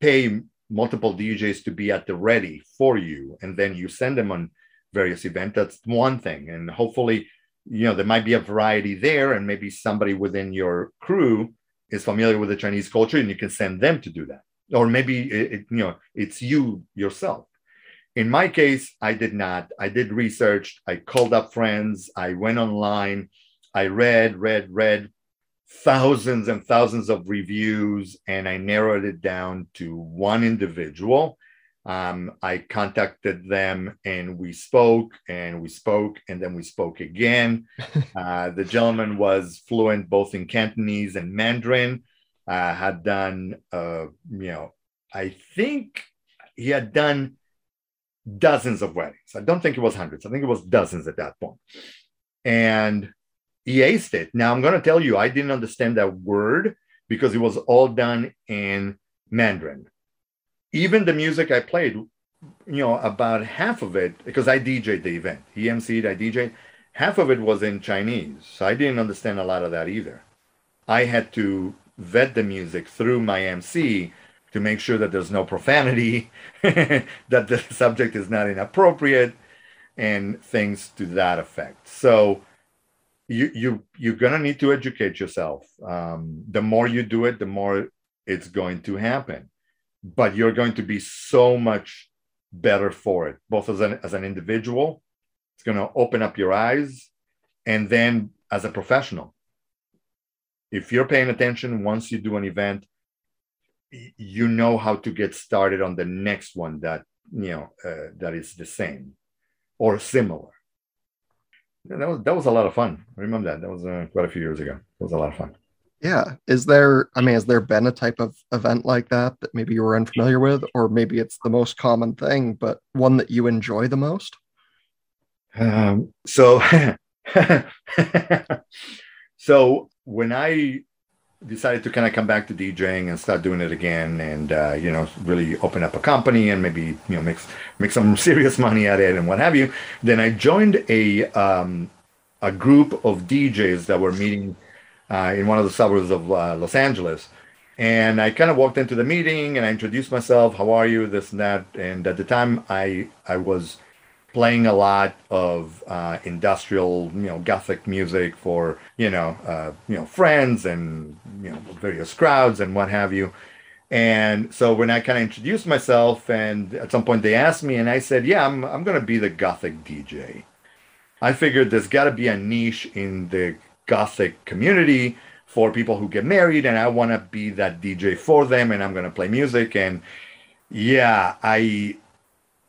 pay multiple DJs to be at the ready for you, and then you send them on various events, that's one thing. And hopefully you know there might be a variety there and maybe somebody within your crew is familiar with the chinese culture and you can send them to do that. Or maybe it, it, you know it's you yourself. In my case i did not. I did research. I called up friends. I went online. I read read read thousands and thousands of reviews and i narrowed it down to one individual um, I contacted them and we spoke and we spoke and then we spoke again. uh, the gentleman was fluent both in Cantonese and Mandarin. Uh, had done, uh, you know, I think he had done dozens of weddings. I don't think it was hundreds. I think it was dozens at that point. And he aced it. Now I'm going to tell you, I didn't understand that word because it was all done in Mandarin even the music I played, you know, about half of it, because I DJed the event, he emceed, I DJed, half of it was in Chinese. So I didn't understand a lot of that either. I had to vet the music through my MC to make sure that there's no profanity, that the subject is not inappropriate, and things to that effect. So you you you're gonna need to educate yourself. Um, the more you do it, the more it's going to happen but you're going to be so much better for it, both as an, as an individual. It's going to open up your eyes. And then as a professional, if you're paying attention once you do an event, you know how to get started on the next one that you know uh, that is the same or similar. That was that was a lot of fun. I remember that. That was uh, quite a few years ago. It was a lot of fun. Yeah. Is there, I mean, has there been a type of event like that that maybe you were unfamiliar with, or maybe it's the most common thing, but one that you enjoy the most? Um, so, so when I decided to kind of come back to DJing and start doing it again, and uh, you know, really open up a company and maybe you know make make some serious money at it and what have you, then I joined a um, a group of DJs that were meeting uh, in one of the suburbs of uh, Los Angeles. And I kind of walked into the meeting and I introduced myself. How are you? This and that. And at the time, I I was playing a lot of uh, industrial, you know, gothic music for you know, uh, you know, friends and you know, various crowds and what have you. And so when I kind of introduced myself, and at some point they asked me, and I said, "Yeah, I'm I'm going to be the gothic DJ." I figured there's got to be a niche in the gothic community for people who get married and I want to be that DJ for them and I'm going to play music and yeah, I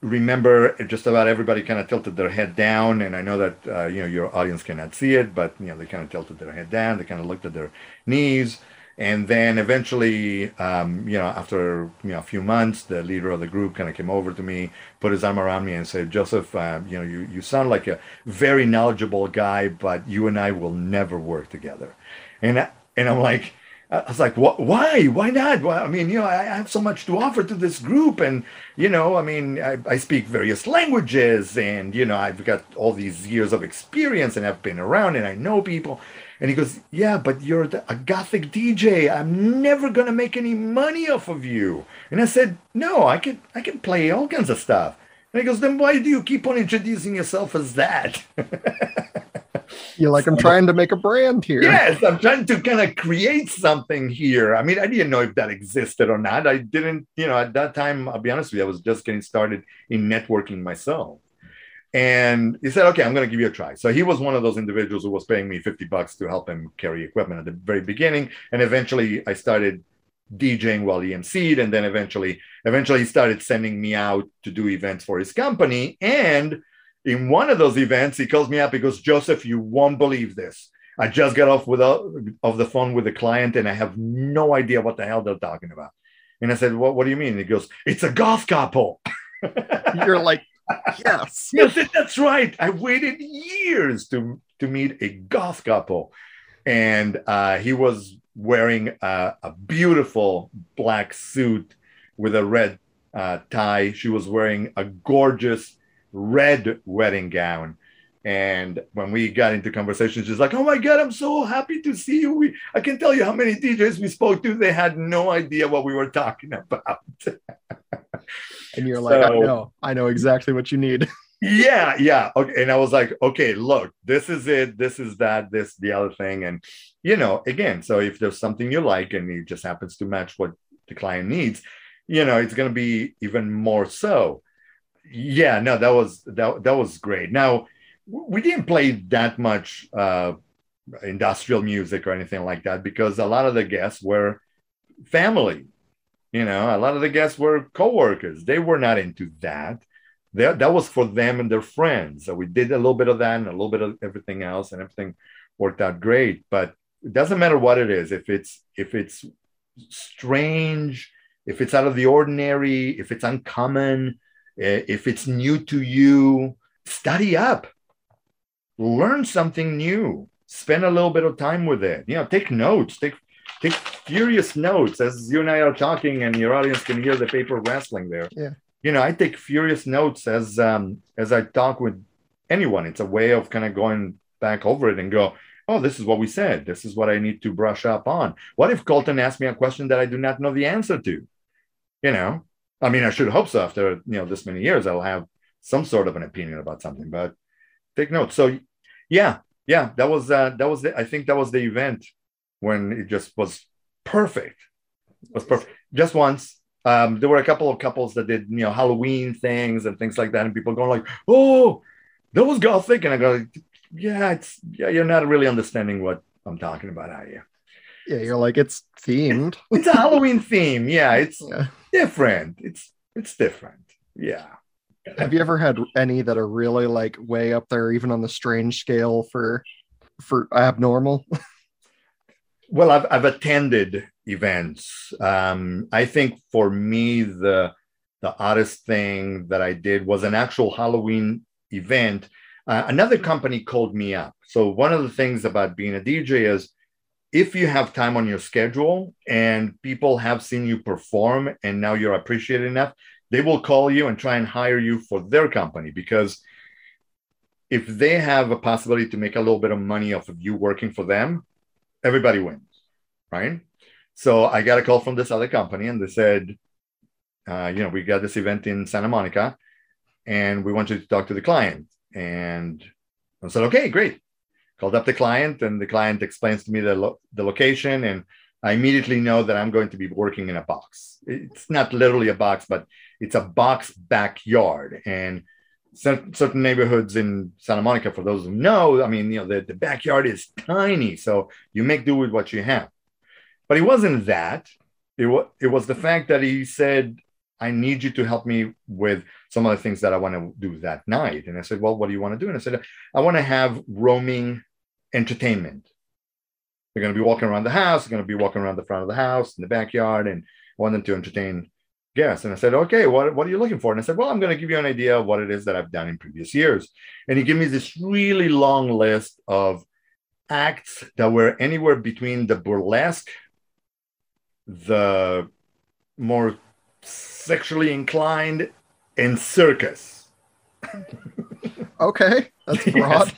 remember just about everybody kind of tilted their head down and I know that uh, you know your audience cannot see it but you know they kind of tilted their head down they kind of looked at their knees and then eventually um, you know after you know a few months the leader of the group kind of came over to me put his arm around me and said joseph uh, you know you, you sound like a very knowledgeable guy but you and i will never work together. And and i'm like I was like, what, why? Why not? Well, I mean, you know, I have so much to offer to this group. And, you know, I mean, I, I, speak various languages and, you know, I've got all these years of experience and I've been around and I know people. And he goes, Yeah, but you're the, a gothic DJ. I'm never gonna make any money off of you. And I said, No, I can I can play all kinds of stuff. And he goes, Then why do you keep on introducing yourself as that? You're like, I'm trying to make a brand here. Yes, I'm trying to kind of create something here. I mean, I didn't know if that existed or not. I didn't, you know, at that time, I'll be honest with you, I was just getting started in networking myself. And he said, okay, I'm going to give you a try. So he was one of those individuals who was paying me 50 bucks to help him carry equipment at the very beginning. And eventually I started DJing while he emceed. And then eventually, eventually he started sending me out to do events for his company. And in one of those events, he calls me up. He goes, Joseph, you won't believe this. I just got off with of the phone with a client and I have no idea what the hell they're talking about. And I said, what, what do you mean? He goes, it's a golf couple. You're like, yes. yes, that's right. I waited years to to meet a golf couple, and uh, he was wearing a, a, beautiful black suit with a red uh, tie. She was wearing a gorgeous red wedding gown. And when we got into conversations, she's like, "Oh my God, I'm so happy to see you." We, I can tell you how many DJs we spoke to; they had no idea what we were talking about. and you're like, so, I know, I know exactly what you need. yeah, yeah. Okay. And I was like, okay, look, this is it, this is that, this, the other thing. And you know, again, so if there's something you like and it just happens to match what the client needs, you know, it's gonna be even more so. Yeah, no, that was that that was great. Now we didn't play that much uh industrial music or anything like that because a lot of the guests were family you know, a lot of the guests were coworkers. They were not into that. That that was for them and their friends. So we did a little bit of that and a little bit of everything else, and everything worked out great. But it doesn't matter what it is. If it's if it's strange, if it's out of the ordinary, if it's uncommon, eh, if it's new to you, study up, learn something new, spend a little bit of time with it. You know, take notes, take take furious notes as you and I are talking, and your audience can hear the paper wrestling there. Yeah. You know, I take furious notes as um, as I talk with anyone. It's a way of kind of going back over it and go, oh, this is what we said. This is what I need to brush up on. What if Colton asked me a question that I do not know the answer to? You know, I mean, I should hope so. After you know this many years, I'll have some sort of an opinion about something. But take note. So, yeah, yeah, that was uh, that was the, I think that was the event when it just was perfect. It was perfect. Just once. Um, there were a couple of couples that did, you know, Halloween things and things like that, and people going like, "Oh, that was gothic," and I go, "Yeah, it's yeah, you're not really understanding what I'm talking about, are you?" Yeah, you're like, it's themed. it's a Halloween theme. Yeah, it's yeah. different. It's it's different. Yeah. Have you ever had any that are really like way up there, even on the strange scale for for abnormal? Well, I've, I've attended events. Um, I think for me, the the oddest thing that I did was an actual Halloween event. Uh, another company called me up. So one of the things about being a DJ is if you have time on your schedule and people have seen you perform and now you're appreciated enough, they will call you and try and hire you for their company because if they have a possibility to make a little bit of money off of you working for them, everybody wins, right? So I got a call from this other company and they said, uh, you know, we got this event in Santa Monica and we want you to talk to the client. And I said, okay, great. Called up the client and the client explains to me the, lo- the location and I immediately know that I'm going to be working in a box. It's not literally a box, but it's a box backyard. And certain neighborhoods in Santa Monica, for those who know, I mean, you know, the, the backyard is tiny, so you make do with what you have. But it wasn't that. It was it was the fact that he said, "I need you to help me with some of the things that I want to do that night." And I said, "Well, what do you want to do?" And I said, "I want to have roaming entertainment. They're going to be walking around the house. They're going to be walking around the front of the house in the backyard, and I want them to entertain guests. And I said, okay, what, what are you looking for? And I said, well, I'm going to give you an idea of what it is that I've done in previous years. And he gave me this really long list of acts that were anywhere between the burlesque, the more sexually inclined, and circus. Okay, that's broad.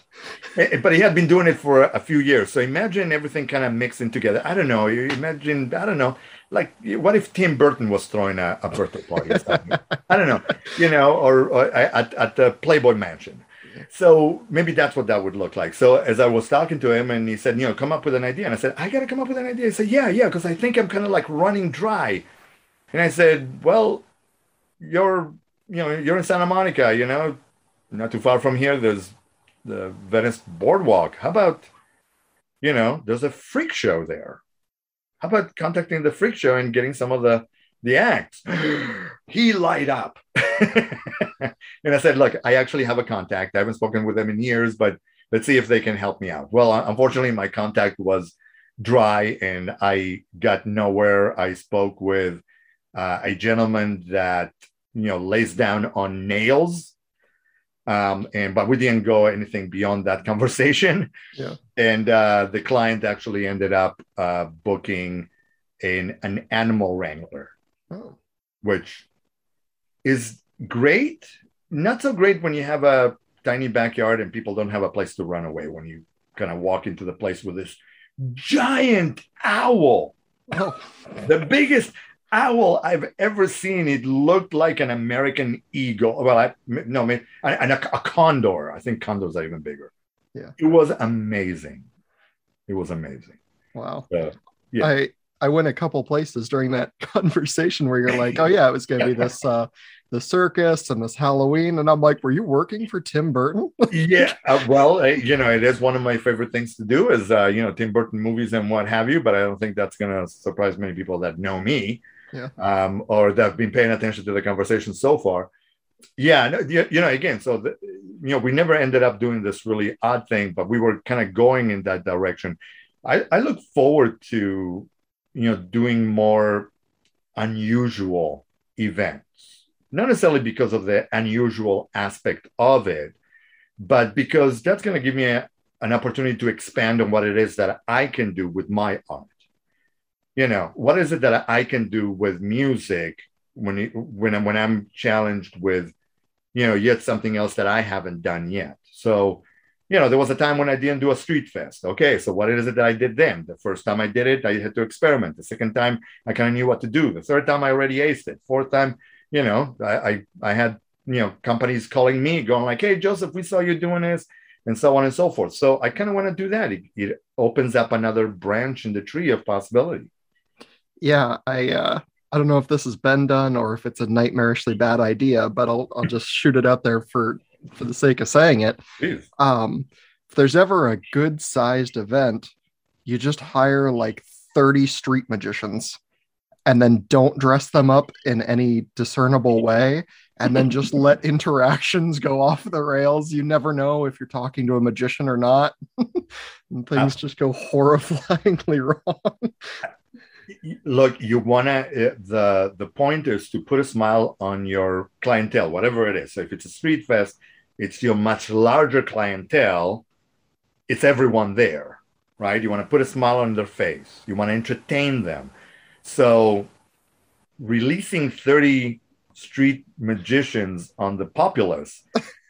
yes. But he had been doing it for a few years. So imagine everything kind of mixing together. I don't know. You imagine, I don't know, like what if Tim Burton was throwing a, a birthday party? I don't know, you know, or, or at, at the Playboy Mansion. So maybe that's what that would look like. So as I was talking to him, and he said, you know, come up with an idea, and I said, I got to come up with an idea. He said, yeah, yeah, because I think I'm kind of like running dry. And I said, well, you're, you know, you're in Santa Monica, you know, not too far from here. There's the Venice Boardwalk. How about, you know, there's a freak show there. How about contacting the freak show and getting some of the the acts? he light up. and I said, look, I actually have a contact. I haven't spoken with them in years, but let's see if they can help me out. Well, unfortunately, my contact was dry and I got nowhere. I spoke with uh, a gentleman that you know lays down on nails. Um, and but we didn't go anything beyond that conversation. Yeah. And uh, the client actually ended up uh, booking an, an animal wrangler oh. which is great. Not so great when you have a tiny backyard and people don't have a place to run away when you kind of walk into the place with this giant owl. Oh. the biggest owl I've ever seen. It looked like an American eagle. Well, I, no, I mean, and a, a, condor. I think condors are even bigger. Yeah, it was amazing. It was amazing. Wow. So, yeah. I I went a couple places during that conversation where you're like, oh yeah, it was going to be this uh the circus and this Halloween, and I'm like, were you working for Tim Burton? yeah, uh, well, uh, you know, it is one of my favorite things to do is uh, you know Tim Burton movies and what have you. But I don't think that's going to surprise many people that know me yeah. um, or that have been paying attention to the conversation so far. Yeah, you, you know, again, so the, you know, we never ended up doing this really odd thing, but we were kind of going in that direction. I, I look forward to, you know, doing more unusual events, not necessarily because of the unusual aspect of it, but because that's going to give me a, an opportunity to expand on what it is that I can do with my art you know what is it that i can do with music when when I'm, when i'm challenged with you know yet something else that i haven't done yet? So you know there was a time when i didn't do a street fest. Okay so what is it that i did then? The first time i did it i had to experiment. The second time i kind of knew what to do. The third time i already aced it. Fourth time you know i i, I had you know companies calling me going like hey joseph we saw you doing this and so on and so forth. So i kind of want to do that. It, it opens up another branch in the tree of possibility yeah, I uh, I don't know if this has been done or if it's a nightmarishly bad idea, but I'll I'll just shoot it out there for for the sake of saying it. Um, if there's ever a good sized event, you just hire like 30 street magicians and then don't dress them up in any discernible way and then just let interactions go off the rails. You never know if you're talking to a magician or not. And things uh, just go horrifyingly wrong look you want to uh, the the point is to put a smile on your clientele whatever it is. So if it's a street fest it's your much larger clientele it's everyone there right? You want to put a smile on their face. You want to entertain them. So releasing 30 street magicians on the populace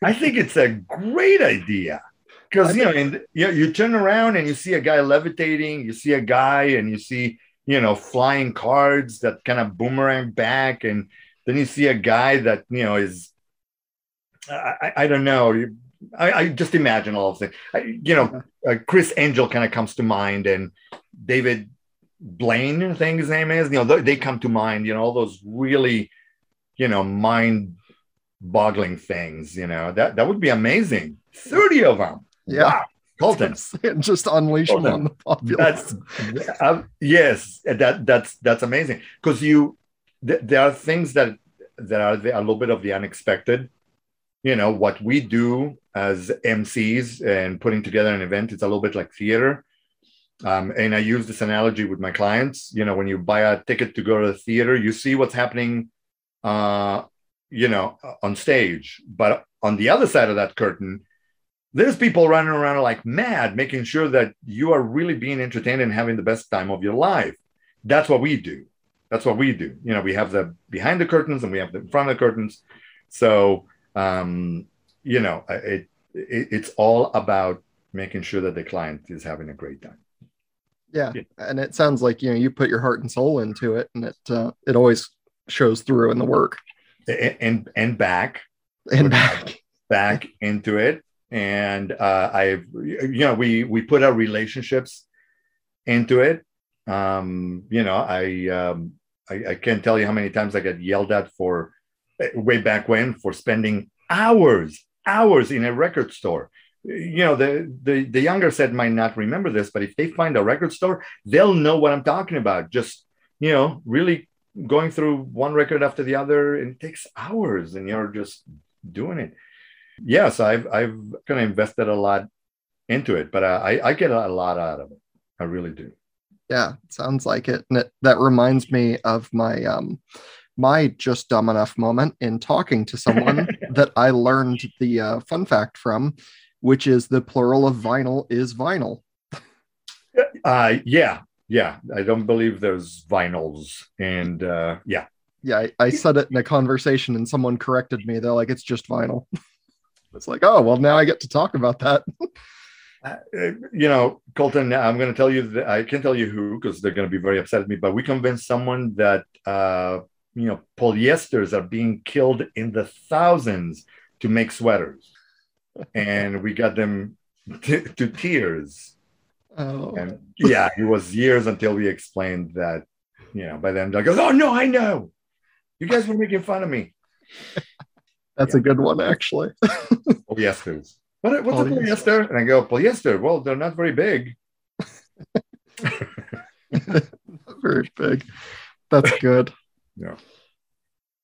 i think it's a great idea. Because you know and you, you turn around and you see a guy levitating you see a guy and you see you know, flying cards that kind of boomerang back. And then you see a guy that, you know, is, I, I don't know. I, I, just imagine all of. I, you know, uh, Criss Angel kind of comes to mind and David Blaine, I think his name is, you know, they come to mind, you know, all those really, you know, mind boggling things, you know, that, that would be amazing. 30 of them. Yeah. Wow. Colton. just unleash Colton. them on the populace. That's uh, yes, that that's that's amazing because you th- there are things that that are the, a little bit of the unexpected. You know what we do as MCs and putting together an event. It's a little bit like theater. Um, and I use this analogy with my clients. You know, when you buy a ticket to go to the theater, you see what's happening, uh, you know, on stage. But on the other side of that curtain, there's people running around like mad, making sure that you are really being entertained and having the best time of your life. That's what we do. That's what we do. You know, we have the behind the curtains and we have the in front of the curtains. So, um, you know, it it, it's all about making sure that the client is having a great time. Yeah. yeah. and it sounds like you know you put your heart and soul into it, and it uh, it always shows through in the work. And and, and back and back back into it, and uh, I've you know we we put our relationships into it. Um, you know, I um, I, I can't tell you how many times I got yelled at for way back when for spending hours hours in a record store. You know the, the the younger set might not remember this but if they find a record store they'll know what i'm talking about. Just you know really going through one record after the other and it takes hours and you're just doing it yes i've i've kind of invested a lot into it but i i get a lot out of it i really do yeah sounds like it and it, that reminds me of my um my just dumb enough moment in talking to someone that I learned the uh, fun fact from, which is the plural of vinyl is vinyl. Uh, yeah, yeah. I don't believe there's vinyls, and uh, yeah, yeah. I, I said it in a conversation, and someone corrected me. They're like, "It's just vinyl." it's like, oh well, now I get to talk about that. Uh, you know, Colton, I'm going to tell you that I can't tell you who because they're going to be very upset at me. But we convinced someone that uh, you know polyesters are being killed in the thousands to make sweaters and we got them t- to tears oh. and yeah it was years until we explained that you know by then go oh no i know you guys were making fun of me that's yeah. a good one actually polyesters what, what's polyester. a polyester and i go polyester well they're not very big not very big that's good yeah.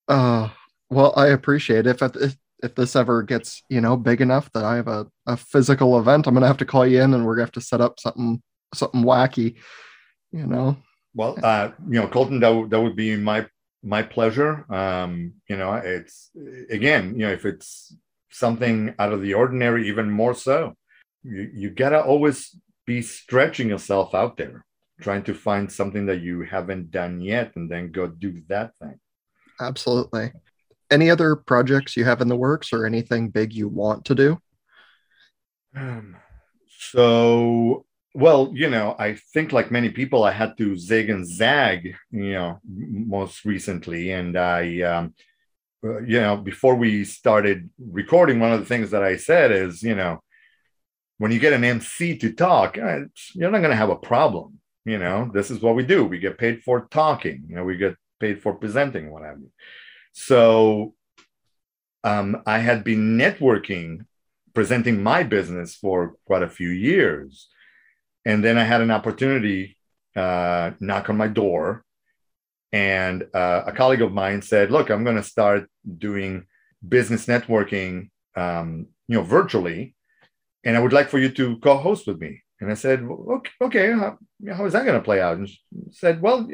Uh, well, I appreciate it. If, if if this ever gets you know big enough that I have a, a physical event, I'm gonna have to call you in, and we're gonna have to set up something something wacky. You know. Well, uh, you know, Colton, that, w- that would be my my pleasure. Um, you know, it's again, you know, if it's something out of the ordinary, even more so. You you gotta always be stretching yourself out there trying to find something that you haven't done yet and then go do that thing. Absolutely. Any other projects you have in the works or anything big you want to do? Um, so, well, you know, I think like many people, I had to zig and zag, you know, most recently. And I, um, uh, you know, before we started recording, one of the things that I said is, you know, when you get an MC to talk, uh, you're not going to have a problem. You know this is what we do. We get paid for talking you know we get paid for presenting what have you. So um, i had been networking presenting my business for quite a few years and then i had an opportunity uh, knock on my door and uh, a colleague of mine said look i'm going to start doing business networking um, you know virtually and i would like for you to co-host with me and I said, okay, okay how, how is that going to play out? And she said, well,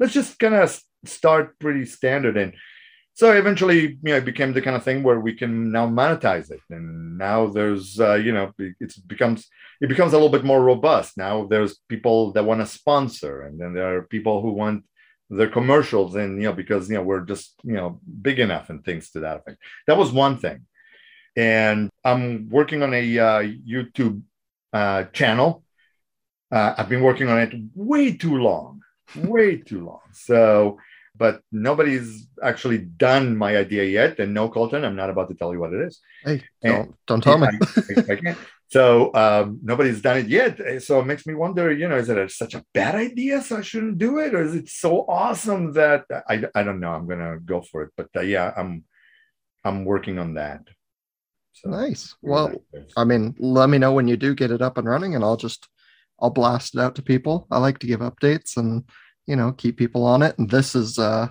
let's just kind of start pretty standard. And so eventually, you know, it became the kind of thing where we can now monetize it. And now there's, uh, you know, it becomes, it becomes a little bit more robust. Now there's people that want to sponsor, and then there are people who want their commercials and, you know, because, you know, we're just, you know, big enough and things to that effect. That was one thing. And I'm working on a uh, YouTube uh, channel. Uh, I've been working on it way too long, way too long. So, but nobody's actually done my idea yet. And no, Colton, I'm not about to tell you what it is. Hey, don't, don't tell me. I, I. So um, nobody's done it yet. So it makes me wonder, you know, is it a, such a bad idea so I shouldn't do it, or is it so awesome that I, I don't know. I'm gonna go for it, but uh, yeah, I'm I'm working on that. So nice. Well, I mean, let me know when you do get it up and running, and I'll just I'll blast it out to people. I like to give updates and you know keep people on it. And this is uh,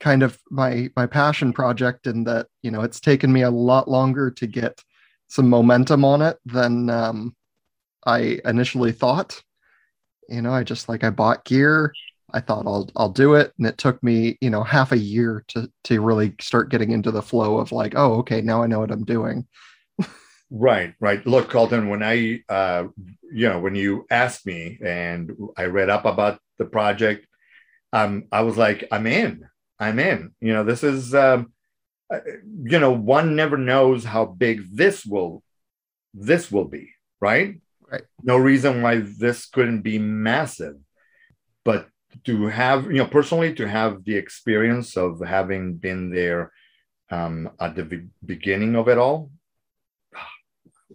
kind of my my passion project in that you know it's taken me a lot longer to get some momentum on it than um, I initially thought. You know, I just like I bought gear, I thought I'll I'll do it, and it took me you know half a year to to really start getting into the flow of like, oh, okay, now I know what I'm doing. Right, right. Look, Colton, when I uh, you know when you asked me and I read up about the project, um, I was like, I'm in, I'm in. You know, this is um, uh, you know one never knows how big this will this will be, right? Right. No reason why this couldn't be massive. But to have, you know, personally, to have the experience of having been there um, at the be- beginning of it all,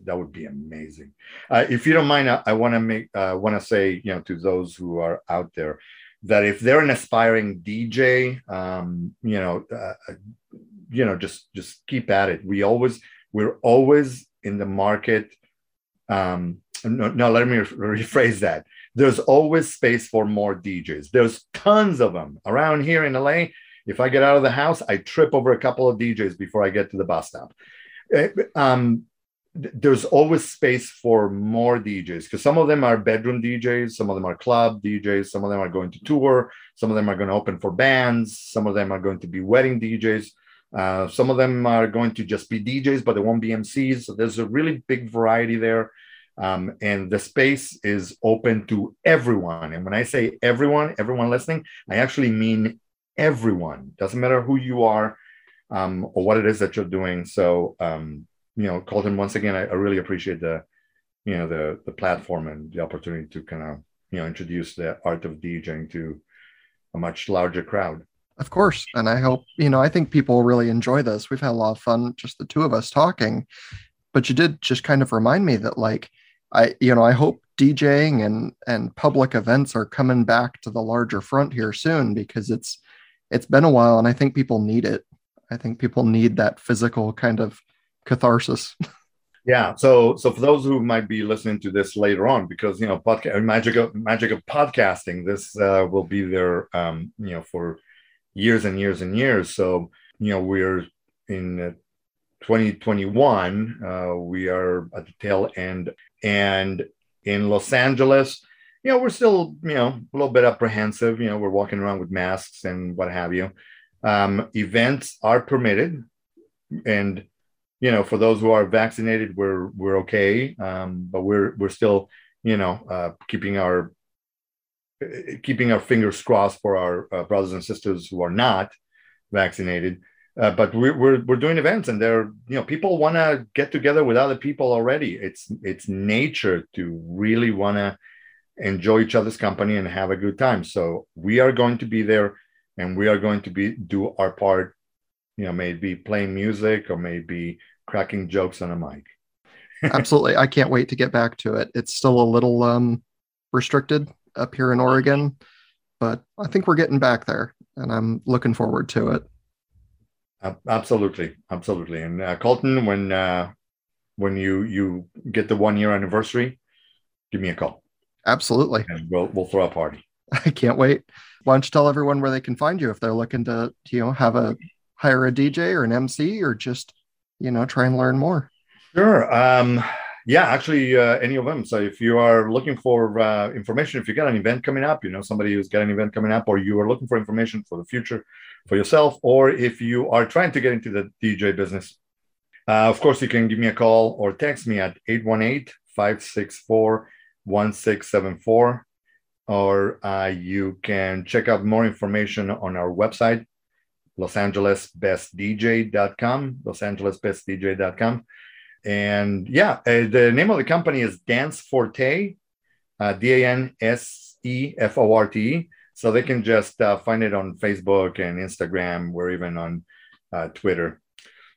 that would be amazing. Uh, if you don't mind, I, I want to make, uh, want to say, you know, to those who are out there, that if they're an aspiring DJ, um, you know, uh, you know, just just keep at it. We always, we're always in the market. Um, no, no, let me rephrase that. There's always space for more DJs. There's tons of them around here in LA. If I get out of the house, I trip over a couple of DJs before I get to the bus stop. Eh, um, there's always space for more DJs because some of them are bedroom DJs, some of them are club DJs, some of them are going to tour, some of them are going to open for bands, some of them are going to be wedding DJs, uh, some of them are going to just be DJs, but they won't be MCs. So there's a really big variety there. Um, and the space is open to everyone. And when I say everyone, everyone listening, I actually mean everyone. Doesn't matter who you are um, or what it is that you're doing. So, um, you know, Colton, once again, I, I, really appreciate the, you know, the the platform and the opportunity to kind of, you know, introduce the art of DJing to a much larger crowd. Of course. And I hope, you know, I think people really enjoy this. We've had a lot of fun, just the two of us talking. But you did just kind of remind me that, like, I, you know, I hope DJing and and public events are coming back to the larger front here soon because it's it's been a while and I think people need it. I think people need that physical kind of catharsis. Yeah. So, so for those who might be listening to this later on, because you know, podcast magic of magic of podcasting, this uh, will be there, um, you know, for years and years and years. So, you know, we're in uh, 2021. Uh, we are at the tail end, and in Los Angeles, you know, we're still, you know, a little bit apprehensive. You know, we're walking around with masks and what have you. Um, events are permitted, and you know, for those who are vaccinated, we're we're okay, um, but we're we're still, you know, uh, keeping our keeping our fingers crossed for our uh, brothers and sisters who are not vaccinated. Uh, but we're, we're we're doing events, and there, you know, people want to get together with other people already. It's it's nature to really want to enjoy each other's company and have a good time. So we are going to be there, and we are going to be do our part. You know, maybe playing music or maybe cracking jokes on a mic. Absolutely. I can't wait to get back to it. It's still a little um, restricted up here in Oregon, but I think we're getting back there and I'm looking forward to it. absolutely. Absolutely. And uh, Colton, when, uh, when you, you get the one year anniversary, give me a call. Absolutely. And we'll, we'll throw a party. I can't wait. Why don't you tell everyone where they can find you if they're looking to, you know, have a hire a DJ or an MC or just you know try and learn more. Sure. Um yeah actually uh, any of them. So if you are looking for uh, information if you got an event coming up you know somebody who's got an event coming up or you are looking for information for the future for yourself or if you are trying to get into the dj business uh, of course you can give me a call or text me at 818-564-1674 or uh, you can check out more information on our website losangelesbestdj.com, losangelesbestdj.com. And yeah, uh, the name of the company is Danse Forte, uh, D A N S E F O R T E. So they can just uh, find it on Facebook and Instagram. We're even on uh, Twitter.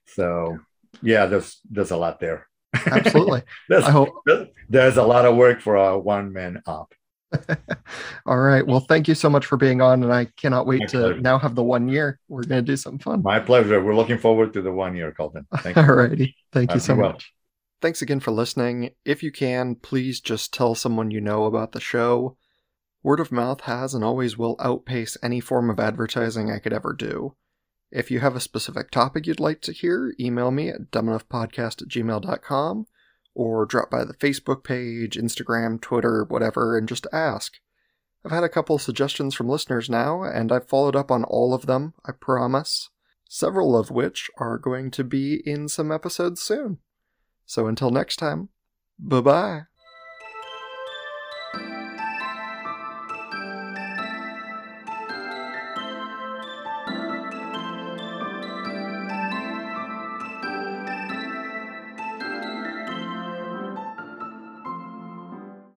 So yeah, there's there's a lot there. Absolutely. I hope there's a lot of work for a one man op. All right. Well, thank you so much for being on, and I cannot wait My to pleasure. now have the one year. We're going to do something fun. My pleasure. We're looking forward to the one year, Colton. Thank. All righty. Thank you so well. much. Thanks again for listening. If you can, please just tell someone you know about the show. Word of mouth has and always will outpace any form of advertising I could ever do. If you have a specific topic you'd like to hear, email me at dumbenoughpodcast at gmail.com or drop by the Facebook page, Instagram, Twitter, whatever, and just ask. I've had a couple suggestions from listeners now, and I've followed up on all of them, I promise. Several of which are going to be in some episodes soon. So until next time, bye bye.